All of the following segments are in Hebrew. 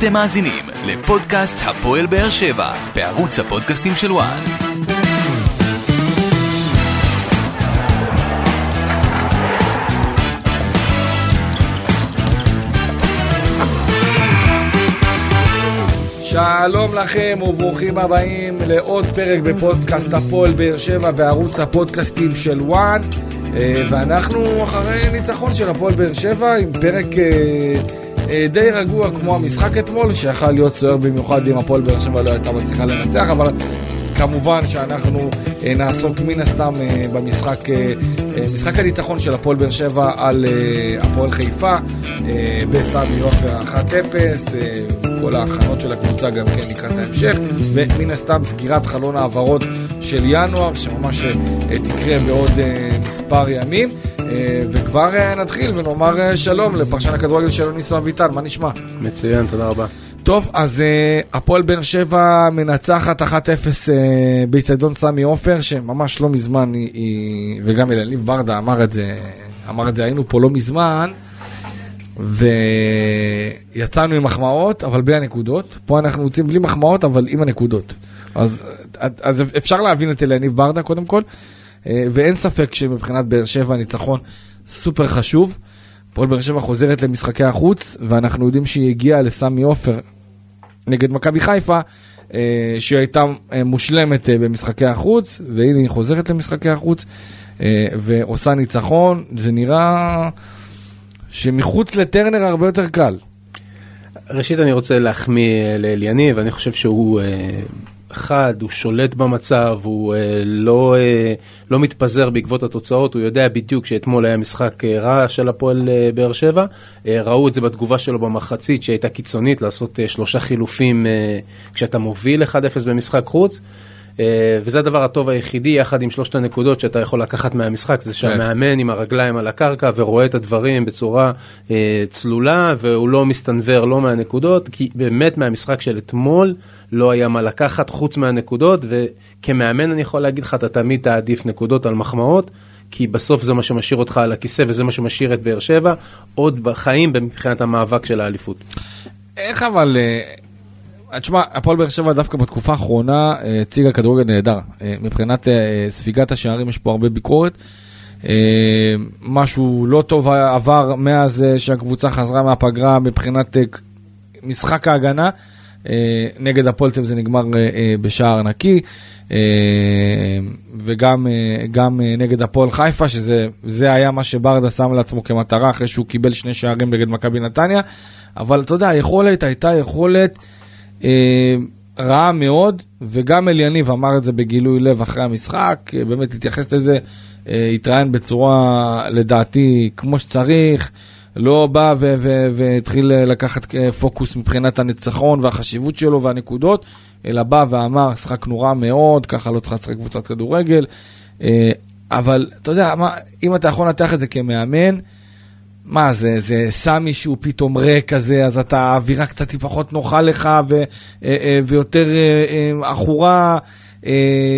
אתם מאזינים לפודקאסט הפועל באר שבע בערוץ הפודקאסטים של וואן. שלום לכם וברוכים הבאים לעוד פרק בפודקאסט הפועל באר שבע בערוץ הפודקאסטים של וואן אה, ואנחנו אחרי ניצחון של הפועל באר שבע עם פרק אה, די רגוע כמו המשחק אתמול שיכל להיות סוער במיוחד אם הפועל באר שבע לא הייתה מצליחה לנצח אבל כמובן שאנחנו נעסוק מן הסתם במשחק, משחק הניצחון של הפועל באר שבע על הפועל חיפה בסמי עופר 1-0 כל ההכנות של הקבוצה גם כן לקראת ההמשך, ומן הסתם סגירת חלון העברות של ינואר, שממש אה, תקרה בעוד אה, מספר ימים. אה, וכבר נתחיל ונאמר שלום לפרשן הכדורגל שלו ניסו אביטן, מה נשמע? מצוין, תודה רבה. טוב, אז הפועל באר שבע מנצחת 1-0 באיצטדיון סמי עופר, שממש לא מזמן, היא, וגם אלניב ורדה אמר את זה, אמר את זה, היינו פה לא מזמן. ויצאנו עם מחמאות, אבל בלי הנקודות. פה אנחנו יוצאים בלי מחמאות, אבל עם הנקודות. אז, אז אפשר להבין את אלניב ברדה קודם כל, אה, ואין ספק שמבחינת באר שבע הניצחון סופר חשוב. פועל באר שבע חוזרת למשחקי החוץ, ואנחנו יודעים שהיא הגיעה לסמי עופר נגד מכבי חיפה, אה, שהיא הייתה אה, מושלמת במשחקי החוץ, והנה היא חוזרת למשחקי החוץ, ועושה ניצחון. זה נראה... שמחוץ לטרנר הרבה יותר קל. ראשית אני רוצה להחמיא לאליניב, אני חושב שהוא אה, חד, הוא שולט במצב, הוא אה, לא, אה, לא מתפזר בעקבות התוצאות, הוא יודע בדיוק שאתמול היה משחק רע של הפועל באר שבע, ראו את זה בתגובה שלו במחצית שהייתה קיצונית, לעשות שלושה חילופים כשאתה מוביל 1-0 במשחק חוץ. אה, וזה הדבר הטוב היחידי, יחד עם שלושת הנקודות שאתה יכול לקחת מהמשחק, זה שהמאמן עם הרגליים על הקרקע ורואה את הדברים בצורה אה, צלולה, והוא לא מסתנוור לא מהנקודות, כי באמת מהמשחק של אתמול לא היה מה לקחת חוץ מהנקודות, וכמאמן אני יכול להגיד לך, אתה תמיד תעדיף נקודות על מחמאות. כי בסוף זה מה שמשאיר אותך על הכיסא וזה מה שמשאיר את באר שבע עוד בחיים מבחינת המאבק של האליפות. איך אבל אה, תשמע, הפועל באר שבע דווקא בתקופה האחרונה אה, הציגה כדורגל נהדר. אה, מבחינת אה, ספיגת השערים יש פה הרבה ביקורת. משהו לא טוב עבר מאז שהקבוצה חזרה מהפגרה מבחינת משחק ההגנה. נגד הפועל זה נגמר בשער נקי. וגם נגד הפועל חיפה, שזה היה מה שברדה שם לעצמו כמטרה אחרי שהוא קיבל שני שערים נגד מכבי נתניה. אבל אתה יודע, היכולת הייתה יכולת... אה, רעה מאוד, וגם אליניב אמר את זה בגילוי לב אחרי המשחק, אה, באמת התייחס לזה, אה, התראיין בצורה, לדעתי, כמו שצריך, לא בא והתחיל לקחת פוקוס מבחינת הניצחון והחשיבות שלו והנקודות, אלא בא ואמר, שחקנו רע מאוד, ככה לא צריך לשחק קבוצת כדורגל, אבל אתה יודע, מה, אם אתה יכול לנתח את זה כמאמן, מה זה, זה סמי שהוא פתאום ריק כזה, אז אתה, האווירה קצת היא פחות נוחה לך ו, אה, אה, ויותר אה, עכורה,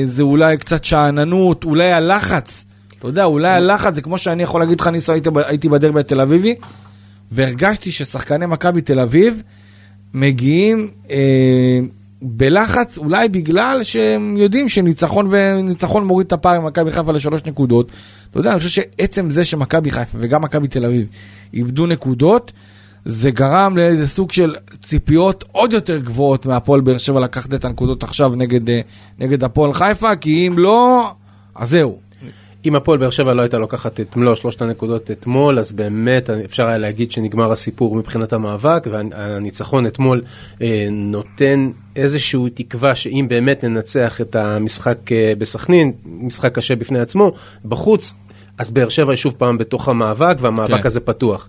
זה אולי קצת שאננות, אולי הלחץ, אתה יודע, אולי הלחץ, זה כמו שאני יכול להגיד לך, ניסו, הייתי, הייתי בדרבי התל אביבי, והרגשתי ששחקני מכבי תל אביב מגיעים אה, בלחץ, אולי בגלל שהם יודעים שניצחון וניצחון מוריד את הפער עם מכבי חיפה לשלוש נקודות. אתה יודע, אני חושב שעצם זה שמכבי חיפה וגם מכבי תל אביב איבדו נקודות, זה גרם לאיזה סוג של ציפיות עוד יותר גבוהות מהפועל באר שבע לקחת את הנקודות עכשיו נגד, אה, נגד הפועל חיפה, כי אם לא, אז זהו. אם הפועל באר שבע לא הייתה לוקחת את מלוא שלושת הנקודות אתמול, אז באמת אפשר היה להגיד שנגמר הסיפור מבחינת המאבק, והניצחון אתמול אה, נותן איזושהי תקווה שאם באמת ננצח את המשחק אה, בסכנין, משחק קשה בפני עצמו, בחוץ, אז באר שבע היא שוב פעם בתוך המאבק, והמאבק כן. הזה פתוח.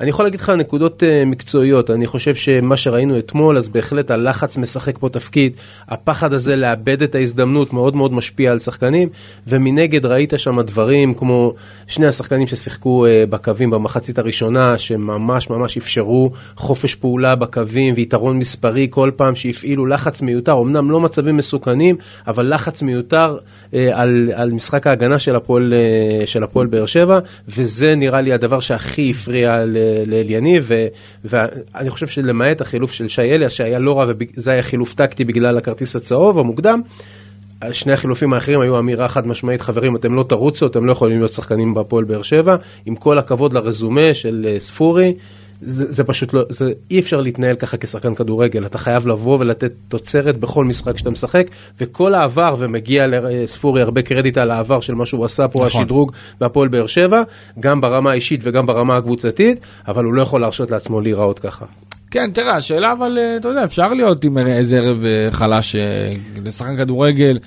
אני יכול להגיד לך נקודות uh, מקצועיות, אני חושב שמה שראינו אתמול, אז בהחלט הלחץ משחק פה תפקיד, הפחד הזה לאבד את ההזדמנות מאוד מאוד משפיע על שחקנים, ומנגד ראית שם דברים כמו שני השחקנים ששיחקו uh, בקווים במחצית הראשונה, שממש ממש אפשרו חופש פעולה בקווים ויתרון מספרי כל פעם שהפעילו לחץ מיותר, אמנם לא מצבים מסוכנים, אבל לחץ מיותר uh, על, על משחק ההגנה של הפועל, uh, באר שבע, וזה נראה לי הדבר שהכי הפריע ל... לאליניב, ואני חושב שלמעט החילוף של שי אליאס, שהיה לא רע, וזה היה חילוף טקטי בגלל הכרטיס הצהוב המוקדם, שני החילופים האחרים היו אמירה חד משמעית, חברים, אתם לא תרוצו, אתם לא יכולים להיות שחקנים בהפועל באר שבע, עם כל הכבוד לרזומה של אה, ספורי. זה, זה פשוט לא, זה, אי אפשר להתנהל ככה כשחקן כדורגל, אתה חייב לבוא ולתת תוצרת בכל משחק שאתה משחק, וכל העבר, ומגיע לספורי הרבה קרדיט על העבר של מה שהוא עשה פה, נכון. השדרוג בהפועל באר שבע, גם ברמה האישית וגם ברמה הקבוצתית, אבל הוא לא יכול להרשות לעצמו להיראות ככה. כן, תראה, השאלה אבל, אה, אתה יודע, אפשר להיות עם איזה ערב אה, חלש אה, לשחקן כדורגל.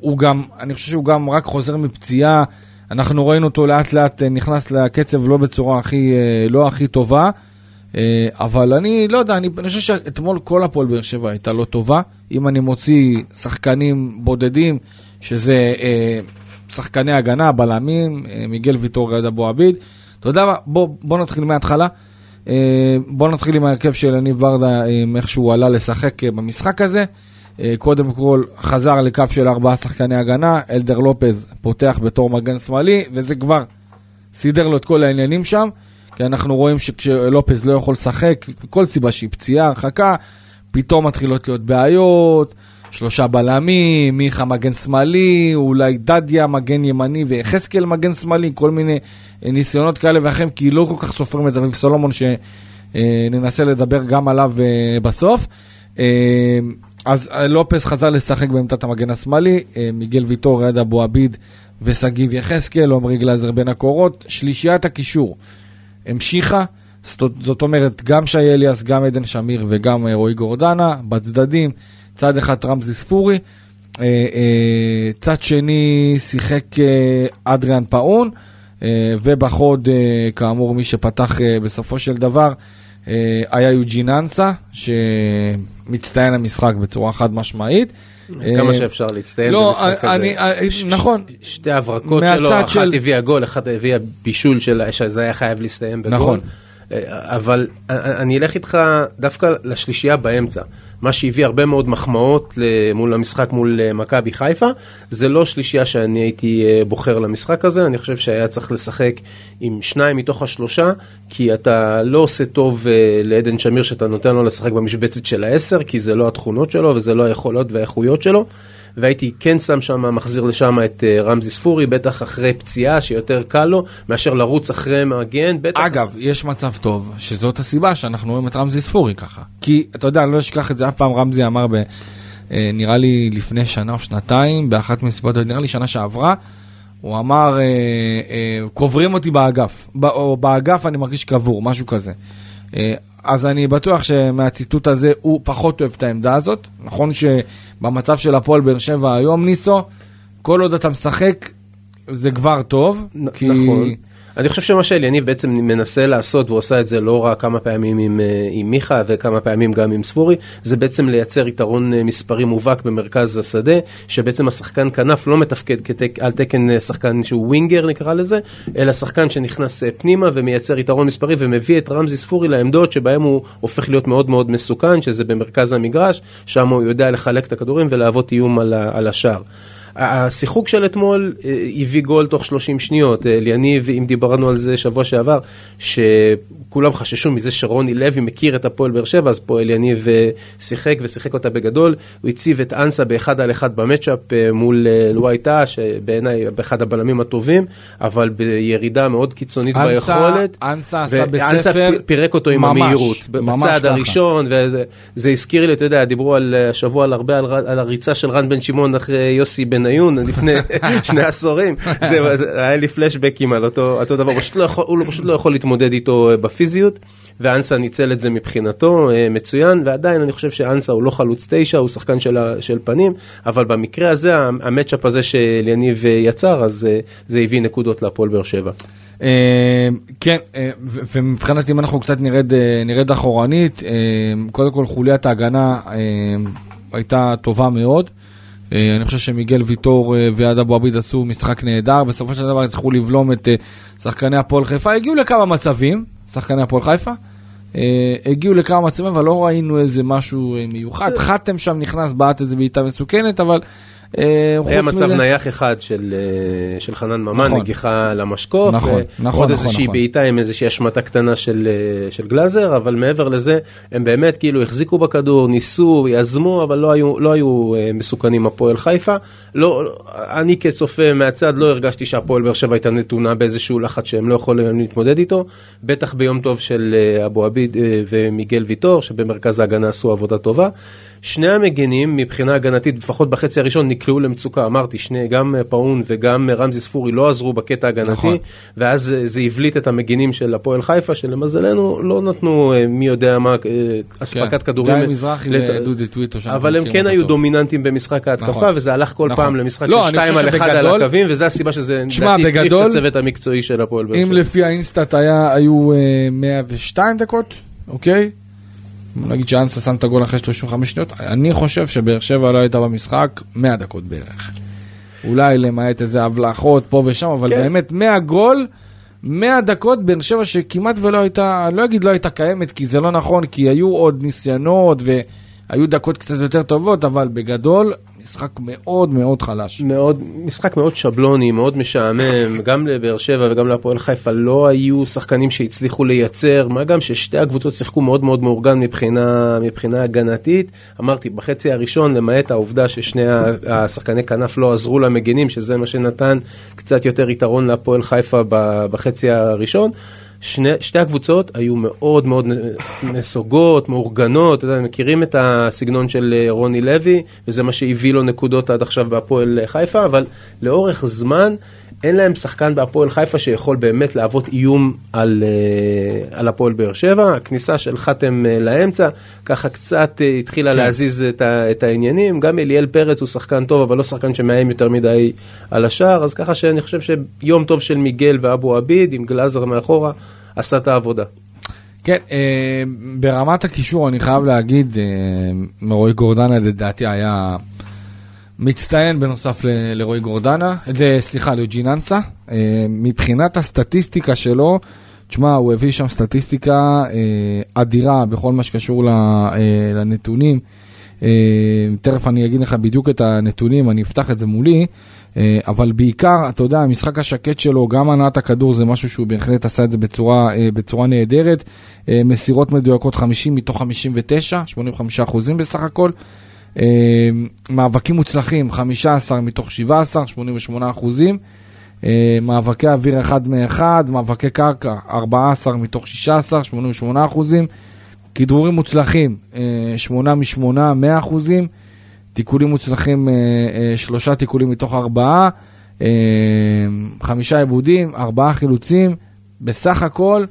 הוא גם, אני חושב שהוא גם רק חוזר מפציעה. אנחנו ראינו אותו לאט לאט נכנס לקצב לא בצורה הכי, לא הכי טובה. אבל אני לא יודע, אני, אני חושב שאתמול כל הפועל באר שבע הייתה לא טובה. אם אני מוציא שחקנים בודדים, שזה שחקני הגנה, בלמים, מיגל ויטור גד אבו עביד. אתה יודע מה, בוא, בוא נתחיל מההתחלה. אה, בואו נתחיל עם ההרכב של יניב ורדה, עם איך שהוא עלה לשחק אה, במשחק הזה. אה, קודם כל חזר לקו של ארבעה שחקני הגנה, אלדר לופז פותח בתור מגן שמאלי, וזה כבר סידר לו את כל העניינים שם, כי אנחנו רואים שכשלופז לא יכול לשחק, כל סיבה שהיא פציעה, הרחקה, פתאום מתחילות להיות בעיות, שלושה בלמים, מיכה מגן שמאלי, אולי דדיה מגן ימני ויחזקאל מגן שמאלי, כל מיני ניסיונות כאלה ואחרים, כי לא כל כך סופרים את אביב סולומון, שננסה לדבר גם עליו אה, בסוף. אה, אז לופס חזר לשחק בעמדת המגן השמאלי, אה, מיגל ויטור, רד אבו עביד ושגיב יחזקאל, עמרי גלאזר בין הקורות. שלישיית הקישור המשיכה, זאת אומרת, גם שי אליאס, גם עדן שמיר וגם רועי גורדנה, בצדדים, צד אחד רמזי ספורי, צד שני שיחק אדריאן פאון. אה, ובחוד, אה, כאמור, מי שפתח אה, בסופו של דבר היה יוג'ין אנסה, שמצטיין המשחק בצורה חד משמעית. כמה שאפשר להצטיין לא, במשחק אני, הזה. נכון. שתי הברקות שלו, אחת של... הביאה גול, אחת הביאה בישול של, שזה היה חייב להסתיים בגול. נכון. אבל אני אלך איתך דווקא לשלישייה באמצע. מה שהביא הרבה מאוד מחמאות מול המשחק מול אה, מכבי חיפה. זה לא שלישייה שאני הייתי אה, בוחר למשחק הזה, אני חושב שהיה צריך לשחק עם שניים מתוך השלושה, כי אתה לא עושה טוב אה, לעדן שמיר שאתה נותן לו לשחק במשבצת של העשר, כי זה לא התכונות שלו וזה לא היכולות והאיכויות שלו. והייתי כן שם שם, מחזיר לשם את uh, רמזי ספורי, בטח אחרי פציעה שיותר קל לו, מאשר לרוץ אחרי מגן, בטח... אגב, יש מצב טוב, שזאת הסיבה שאנחנו רואים את רמזי ספורי ככה. כי, אתה יודע, אני לא אשכח את זה, אף פעם רמזי אמר, ב, uh, נראה לי לפני שנה או שנתיים, באחת מסיבות, נראה לי שנה שעברה, הוא אמר, uh, קוברים אותי באגף, או באגף אני מרגיש קבור, משהו כזה. Uh, אז אני בטוח שמהציטוט הזה הוא פחות אוהב את העמדה הזאת. נכון שבמצב של הפועל באר שבע היום, ניסו, כל עוד אתה משחק זה כבר טוב. נ- כי... נכון. אני חושב שמה שאליניב בעצם מנסה לעשות, והוא עושה את זה לא רק כמה פעמים עם, אה, עם מיכה וכמה פעמים גם עם ספורי, זה בעצם לייצר יתרון אה, מספרי מובהק במרכז השדה, שבעצם השחקן כנף לא מתפקד כתק, על תקן אה, שחקן שהוא ווינגר נקרא לזה, אלא שחקן שנכנס פנימה ומייצר יתרון מספרי ומביא את רמזי ספורי לעמדות שבהם הוא הופך להיות מאוד מאוד מסוכן, שזה במרכז המגרש, שם הוא יודע לחלק את הכדורים ולהוות איום על, על השער. השיחוק של אתמול אה, הביא גול תוך 30 שניות. אליניב, אם דיברנו על זה שבוע שעבר, שכולם חששו מזה שרוני לוי מכיר את הפועל באר שבע, אז פה אליניב אה, שיחק ושיחק אותה בגדול. הוא הציב את אנסה באחד על אחד במצ'אפ אה, מול לואי טאה, שבעיניי באחד הבלמים הטובים, אבל בירידה מאוד קיצונית אנסה, ביכולת. אנסה עשה בית ספר אנסה פירק אותו עם ממש, המהירות. ממש בצעד ככה. הראשון, וזה הזכיר לי, אתה יודע, דיברו על השבוע על הרבה על, על הריצה של רן בן שמעון אחרי יוסי בן בניון לפני שני עשורים, זה, היה לי פלשבקים על אותו, אותו דבר, פשוט, לא יכול, הוא פשוט לא יכול להתמודד איתו אה, בפיזיות, ואנסה ניצל את זה מבחינתו אה, מצוין, ועדיין אני חושב שאנסה הוא לא חלוץ תשע, הוא שחקן של, של פנים, אבל במקרה הזה, המצ'אפ הזה שאליניב אה, יצר, אז זה הביא נקודות להפועל באר שבע. כן, ומבחינת אם אנחנו קצת נרד, נרד אחורנית, קודם כל חוליית ההגנה הייתה טובה מאוד. אה, אני חושב שמיגל ויטור אה, ויד אבו עביד עשו משחק נהדר, בסופו של דבר הצליחו לבלום את אה, שחקני הפועל חיפה, הגיעו לכמה מצבים, שחקני הפועל חיפה, הגיעו לכמה מצבים, אבל לא ראינו איזה משהו מיוחד. חתם שם נכנס, בעט איזה בעיטה מסוכנת, אבל היה חוץ מצב מזה- נייח אחד של, אה, של חנן ממן, נכון. נגיחה למשקוף, נכון, ועוד נכון, איזושהי נכון. בעיטה עם איזושהי השמטה קטנה של, אה, של גלאזר, אבל מעבר לזה, הם באמת כאילו החזיקו בכדור, ניסו, יזמו, אבל לא היו, לא היו אה, מסוכנים הפועל חיפה. לא, אני כצופה מהצד לא הרגשתי שהפועל באר שבע הייתה נתונה באיזשהו לחץ שהם לא יכולים להתמודד איתו, בטח ביום טוב של אה, אבו עביד אה, ומיגל ויטור, שבמרכז ההגנה עשו עבודה טובה. שני המגנים מבחינה הגנתית, לפחות בחצי הראשון, נקלעו למצוקה. אמרתי, שני, גם אה, פאון וגם אה, רמזי ספורי לא עזרו בקטע ההגנתי, נכון. ואז אה, זה הבליט את המגנים של הפועל חיפה, שלמזלנו לא נתנו מי יודע מה, אספקת כדורים. גיא מזרחי לת- ודודי טוויטו. שאנחנו אבל הם כן היו טוב. דומיננטיים במשחק ההתקפה, נכון. וזה הלך כל נכון. פעם למשחק לא, של שתיים על אחד על שבגדול- הקווים, וזו הסיבה שזה תשמע, לדעתי בגדול- את הצוות המקצועי של הפועל באר אם שבע. לפי האינסטאט היה, היו אה, 102 דקות, אוקיי? נגיד שאנסה שם את הגול אחרי 35 שניות, אני חושב שבאר שבע לא הייתה במשחק 100 דקות בערך. אולי למעט איזה הבלחות פה ושם, אבל כן. באמת מהגול, 100 דקות באר שבע שכמעט ולא הייתה, אני לא אגיד לא הייתה קיימת, כי זה לא נכון, כי היו עוד ניסיונות והיו דקות קצת יותר טובות, אבל בגדול, משחק מאוד מאוד חלש. מאוד, משחק מאוד שבלוני, מאוד משעמם, גם לבאר שבע וגם להפועל חיפה לא היו שחקנים שהצליחו לייצר, מה גם ששתי הקבוצות שיחקו מאוד מאוד מאורגן מבחינה, מבחינה הגנתית. אמרתי, בחצי הראשון, למעט העובדה ששני השחקני כנף לא עזרו למגנים, שזה מה שנתן קצת יותר יתרון להפועל חיפה בחצי הראשון. שני, שתי הקבוצות היו מאוד מאוד נסוגות, מאורגנות, יודע, מכירים את הסגנון של אה, רוני לוי, וזה מה שהביא לו נקודות עד עכשיו בהפועל חיפה, אבל לאורך זמן אין להם שחקן בהפועל חיפה שיכול באמת להוות איום על, אה, על הפועל באר שבע. הכניסה של חתם אה, לאמצע, ככה קצת אה, התחילה כן. להזיז את, ה, את העניינים. גם אליאל פרץ הוא שחקן טוב, אבל לא שחקן שמאיים יותר מדי על השער, אז ככה שאני חושב שיום טוב של מיגל ואבו עביד, עם גלאזר מאחורה, עשה את העבודה. כן, אה, ברמת הקישור אני חייב להגיד, אה, רועי גורדנה לדעתי היה מצטיין בנוסף ל- לרועי גורדנה, סליחה, ליוג'ין אנסה. אה, מבחינת הסטטיסטיקה שלו, תשמע, הוא הביא שם סטטיסטיקה אה, אדירה בכל מה שקשור אה, לנתונים. תכף אני אגיד לך בדיוק את הנתונים, אני אפתח את זה מולי, אבל בעיקר, אתה יודע, המשחק השקט שלו, גם הנעת הכדור זה משהו שהוא בהחלט עשה את זה בצורה, בצורה נהדרת. מסירות מדויקות 50 מתוך 59, 85 אחוזים בסך הכל. אה, מאבקים מוצלחים 15 מתוך 17, 88 אחוזים. אה, מאבקי אוויר 1 מ-1, מאבקי קרקע 14 מתוך 16, 88 אחוזים. כדרורים מוצלחים 8 מ-8, 100 אחוזים. תיקולים מוצלחים, אה, אה, שלושה תיקולים מתוך ארבעה, חמישה עיבודים, ארבעה חילוצים, בסך הכל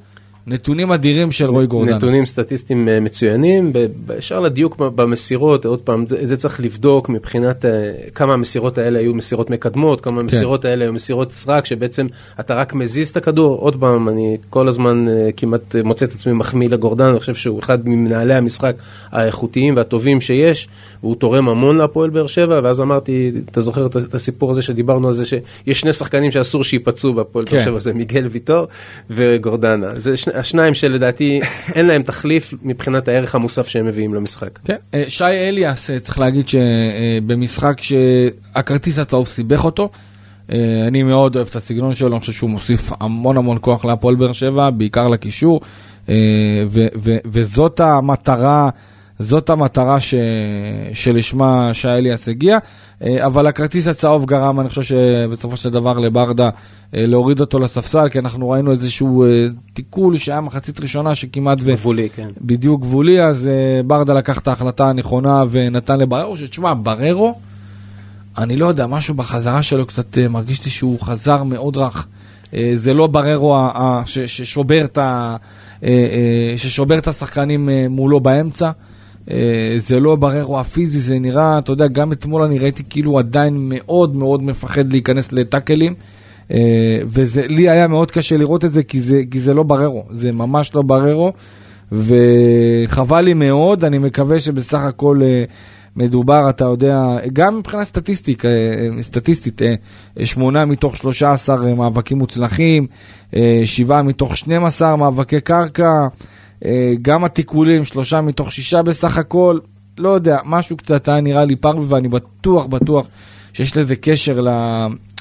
נתונים אדירים של רועי גורדנה. נתונים סטטיסטיים אה, מצוינים, ב- באשר לדיוק במסירות, עוד פעם, זה, זה צריך לבדוק מבחינת אה, כמה המסירות האלה היו מסירות מקדמות, כמה המסירות האלה היו מסירות סרק, שבעצם אתה רק מזיז את הכדור. עוד פעם, אני כל הזמן אה, כמעט מוצא את עצמי מחמיא לגורדנה, אני חושב שהוא אחד ממנהלי המשחק האיכותיים והטובים שיש, והוא תורם המון להפועל באר שבע, ואז אמרתי, אתה זוכר את הסיפור הזה שדיברנו על זה, שיש שני שחקנים שאסור שייפצעו בהפועל באר כן. שבע, זה מיגל ויטור וגורדנה. זה שני, השניים שלדעתי אין להם תחליף מבחינת הערך המוסף שהם מביאים למשחק. כן, אה, שי אליאס, אה, צריך להגיד שבמשחק שהכרטיס הצהוב סיבך אותו, אה, אני מאוד אוהב את הסגנון שלו, אני חושב שהוא מוסיף המון המון כוח להפועל באר שבע, בעיקר לקישור, אה, וזאת המטרה, זאת המטרה ש- שלשמה שי אליאס הגיע, אה, אבל הכרטיס הצהוב גרם, אני חושב שבסופו של דבר לברדה אה, להוריד אותו לספסל, כי אנחנו ראינו איזשהו אה, תיקול שהיה מחצית ראשונה שכמעט ו... גבולי, כן. בדיוק גבולי, אז ברדה לקח את ההחלטה הנכונה ונתן לבררו, שתשמע, בררו, אני לא יודע, משהו בחזרה שלו קצת מרגיש לי שהוא חזר מאוד רך. זה לא בררו ששובר את ה... ששובר את השחקנים מולו באמצע. Uh, זה לא בררו הפיזי, זה נראה, אתה יודע, גם אתמול אני ראיתי כאילו עדיין מאוד מאוד מפחד להיכנס לטאקלים. Uh, וזה, לי היה מאוד קשה לראות את זה כי, זה, כי זה לא בררו, זה ממש לא בררו. וחבל לי מאוד, אני מקווה שבסך הכל אה, מדובר, אתה יודע, גם מבחינה סטטיסטיק, אה, אה, סטטיסטית, אה, אה, שמונה מתוך 13 מאבקים מוצלחים, אה, שבעה מתוך 12 מאבקי קרקע, אה, גם התיקולים, שלושה מתוך שישה בסך הכל, לא יודע, משהו קצת היה נראה לי פרוי, ואני בטוח, בטוח שיש לזה קשר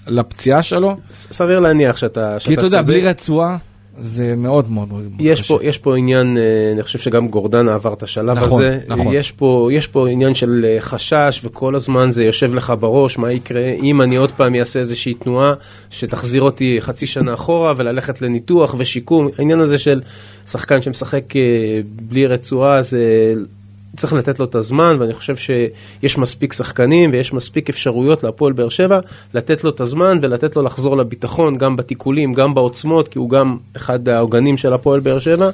לפציעה שלו. סביר להניח שאתה. כי אתה יודע, בלי רצועה... זה מאוד מאוד מאוד יש קשה. פה, יש פה עניין, אה, אני חושב שגם גורדנה עבר את השלב נכון, הזה. נכון. יש פה, יש פה עניין של אה, חשש, וכל הזמן זה יושב לך בראש, מה יקרה אם אני עוד פעם אעשה איזושהי תנועה שתחזיר אותי חצי שנה אחורה, וללכת לניתוח ושיקום. העניין הזה של שחקן שמשחק אה, בלי רצועה, זה צריך לתת לו את הזמן, ואני חושב שיש מספיק שחקנים ויש מספיק אפשרויות להפועל באר שבע, לתת לו את הזמן ולתת לו לחזור לביטחון, גם בתיקולים, גם בעוצמות, כי הוא גם אחד העוגנים של הפועל באר שבע.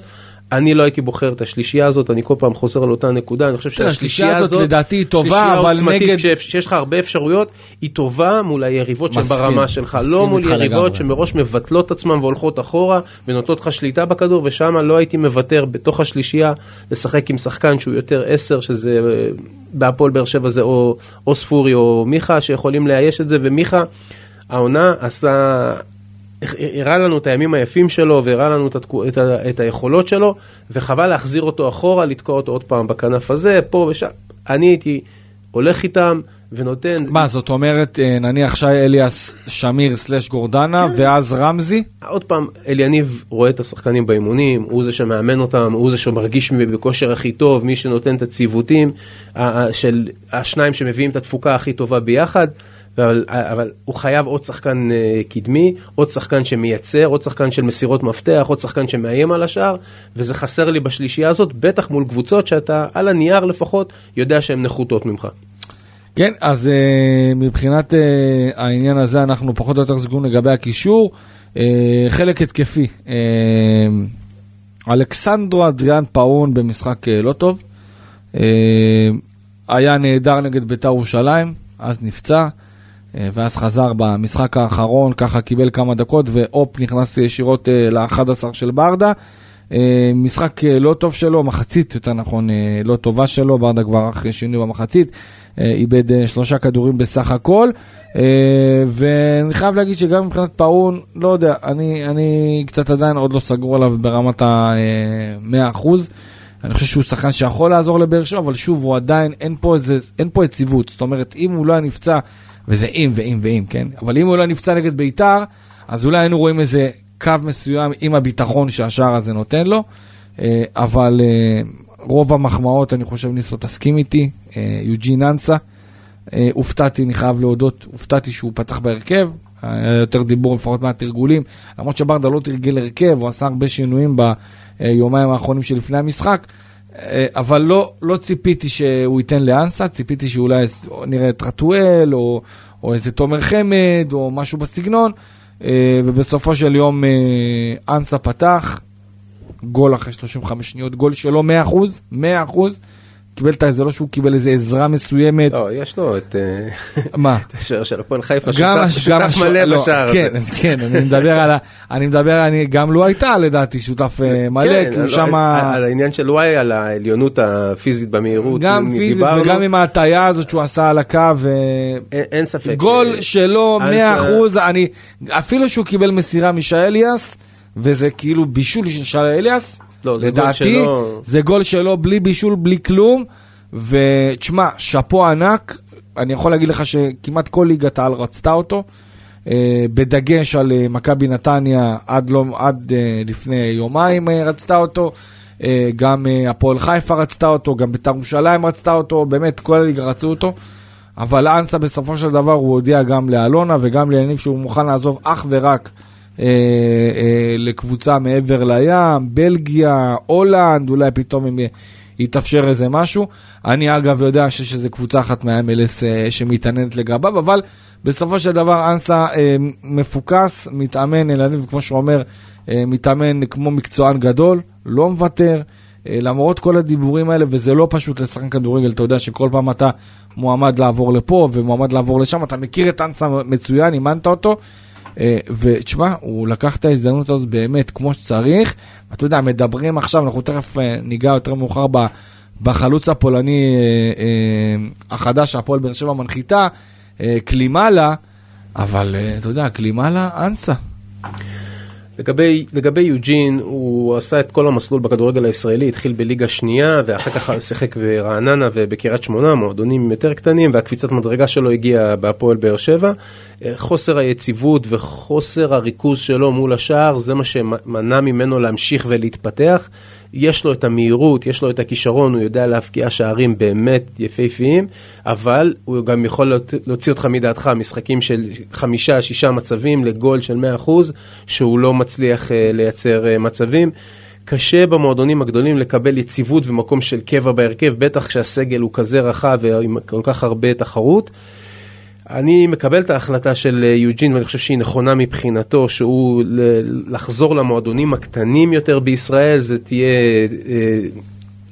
אני לא הייתי בוחר את השלישייה הזאת, אני כל פעם חוזר על אותה נקודה, אני חושב שהשלישייה הזאת, לדעתי היא טובה, אבל נגד... שיש לך הרבה אפשרויות, היא טובה מול היריבות שהן ברמה שלך, לא מול יריבות שמראש מבטלות עצמן והולכות אחורה ונותנות לך שליטה בכדור, ושם לא הייתי מוותר בתוך השלישייה לשחק עם שחקן שהוא יותר עשר, שזה אה, בהפועל באר שבע זה או, או ספורי או מיכה, שיכולים לאייש את זה, ומיכה, העונה עשה הראה לנו את הימים היפים שלו והראה לנו את, התקו, את, ה, את היכולות שלו, וחבל להחזיר אותו אחורה, לתקוע אותו עוד פעם בכנף הזה, פה ושם. אני הייתי הולך איתם ונותן... מה, זאת אומרת, אה, נניח שי אליאס, שמיר סלש גורדנה, כן. ואז רמזי? עוד פעם, אליניב רואה את השחקנים באימונים, הוא זה שמאמן אותם, הוא זה שמרגיש בכושר הכי טוב, מי שנותן את הציוותים, של השניים שמביאים את התפוקה הכי טובה ביחד. אבל, אבל הוא חייב עוד שחקן אה, קדמי, עוד שחקן שמייצר, עוד שחקן של מסירות מפתח, עוד שחקן שמאיים על השאר, וזה חסר לי בשלישייה הזאת, בטח מול קבוצות שאתה על הנייר לפחות יודע שהן נחותות ממך. כן, אז uh, מבחינת uh, העניין הזה אנחנו פחות או יותר סגורים לגבי הקישור. Uh, חלק התקפי, uh, אלכסנדרו אדריאן פאון במשחק uh, לא טוב. Uh, היה נהדר נגד בית"ר ירושלים, אז נפצע. אה, ואז חזר במשחק האחרון, ככה קיבל כמה דקות, והופ, נכנס ישירות אה, ל-11 של ברדה. אה, משחק לא טוב שלו, מחצית יותר נכון, לא טובה שלו, ברדה כבר אחרי שינוי במחצית, איבד שלושה כדורים בסך הכל, ואני חייב להגיד שגם מבחינת פאון, לא יודע, אני, אני קצת עדיין עוד לא סגור עליו ברמת ה-100%. אני חושב שהוא שחקן שיכול לעזור לבאר שבע, אבל שוב, הוא עדיין, אין פה, איזה, אין פה יציבות. זאת אומרת, אם הוא לא היה נפצע וזה אם ואם ואם, כן? אבל אם הוא לא נפצע נגד ביתר, אז אולי היינו רואים איזה קו מסוים עם הביטחון שהשער הזה נותן לו, אה, אבל אה, רוב המחמאות, אני חושב, ניסו, תסכים איתי, אה, יוג'ין אנסה. הופתעתי, אני חייב להודות, הופתעתי שהוא פתח בהרכב, היה יותר דיבור לפחות מהתרגולים, למרות שברדה לא תרגל הרכב, הוא עשה הרבה שינויים ביומיים האחרונים שלפני המשחק. אה, אבל לא, לא ציפיתי שהוא ייתן לאנסה, ציפיתי שאולי נראה את רטואל, או, או איזה תומר חמד, או משהו בסגנון, אה, ובסופו של יום אה, אנסה פתח, גול אחרי 35 שניות, גול שלו 100%, 100%. קיבל את זה לא שהוא קיבל איזה עזרה מסוימת. לא, יש לו את... אה, מה? את השוער של הפועל חיפה, שותף מלא לא, בשער. כן, אז כן, אני מדבר על ה... אני מדבר, אני, גם לו הייתה לדעתי שותף אה, מלא, כן, כי הוא שם... על העניין של וואי, על העליונות הפיזית במהירות. גם פיזית וגם עם ההטייה הזאת שהוא עשה על הקו. אין ספק. גול שלו 100%, אני... אפילו שהוא קיבל מסירה משי אליאס, וזה כאילו בישול של שי אליאס. לא, זה לדעתי, גול שלו... זה גול שלו בלי בישול, בלי כלום. ותשמע, שאפו ענק, אני יכול להגיד לך שכמעט כל ליגת העל רצתה אותו. Uh, בדגש על uh, מכבי נתניה עד, לא, עד uh, לפני יומיים רצתה אותו, גם הפועל חיפה רצתה אותו, גם בית"ר ירושלים רצתה אותו, באמת כל הליגה רצו אותו. אבל אנסה בסופו של דבר הוא הודיע גם לאלונה וגם ליניב שהוא מוכן לעזוב אך ורק אה, אה, לקבוצה מעבר לים, בלגיה, הולנד, אולי פתאום אם יתאפשר איזה משהו. אני אגב יודע שיש איזה קבוצה אחת מה-MLS אה, שמתעניינת לגביו, אבל בסופו של דבר אנסה אה, מפוקס, מתאמן, אלניב, כמו שהוא אומר, אה, מתאמן כמו מקצוען גדול, לא מוותר. אה, למרות כל הדיבורים האלה, וזה לא פשוט לשחק כדורגל, אתה יודע שכל פעם אתה מועמד לעבור לפה ומועמד לעבור לשם, אתה מכיר את אנסה מצוין, אימנת אותו, ותשמע, הוא לקח את ההזדמנות הזאת באמת כמו שצריך. אתה יודע, מדברים עכשיו, אנחנו תכף אה, ניגע יותר מאוחר בחלוץ הפולני אה, החדש שהפועל באר שבע מנחיתה, קלימלה, אבל אתה יודע, קלימלה אנסה. לגבי, לגבי יוג'ין, הוא עשה את כל המסלול בכדורגל הישראלי, התחיל בליגה שנייה, ואחר כך שיחק ברעננה ובקריית שמונה, מועדונים יותר קטנים, והקפיצת מדרגה שלו הגיעה בהפועל באר שבע. חוסר היציבות וחוסר הריכוז שלו מול השער, זה מה שמנע ממנו להמשיך ולהתפתח. יש לו את המהירות, יש לו את הכישרון, הוא יודע להבקיע שערים באמת יפהפיים, אבל הוא גם יכול להוציא אותך מדעתך משחקים של חמישה, שישה מצבים לגול של 100%, שהוא לא מצליח uh, לייצר uh, מצבים. קשה במועדונים הגדולים לקבל יציבות ומקום של קבע בהרכב, בטח כשהסגל הוא כזה רחב ועם כל כך הרבה תחרות. אני מקבל את ההחלטה של אה, יוג'ין ואני חושב שהיא נכונה מבחינתו, שהוא לחזור למועדונים הקטנים יותר בישראל, זה תהיה אה,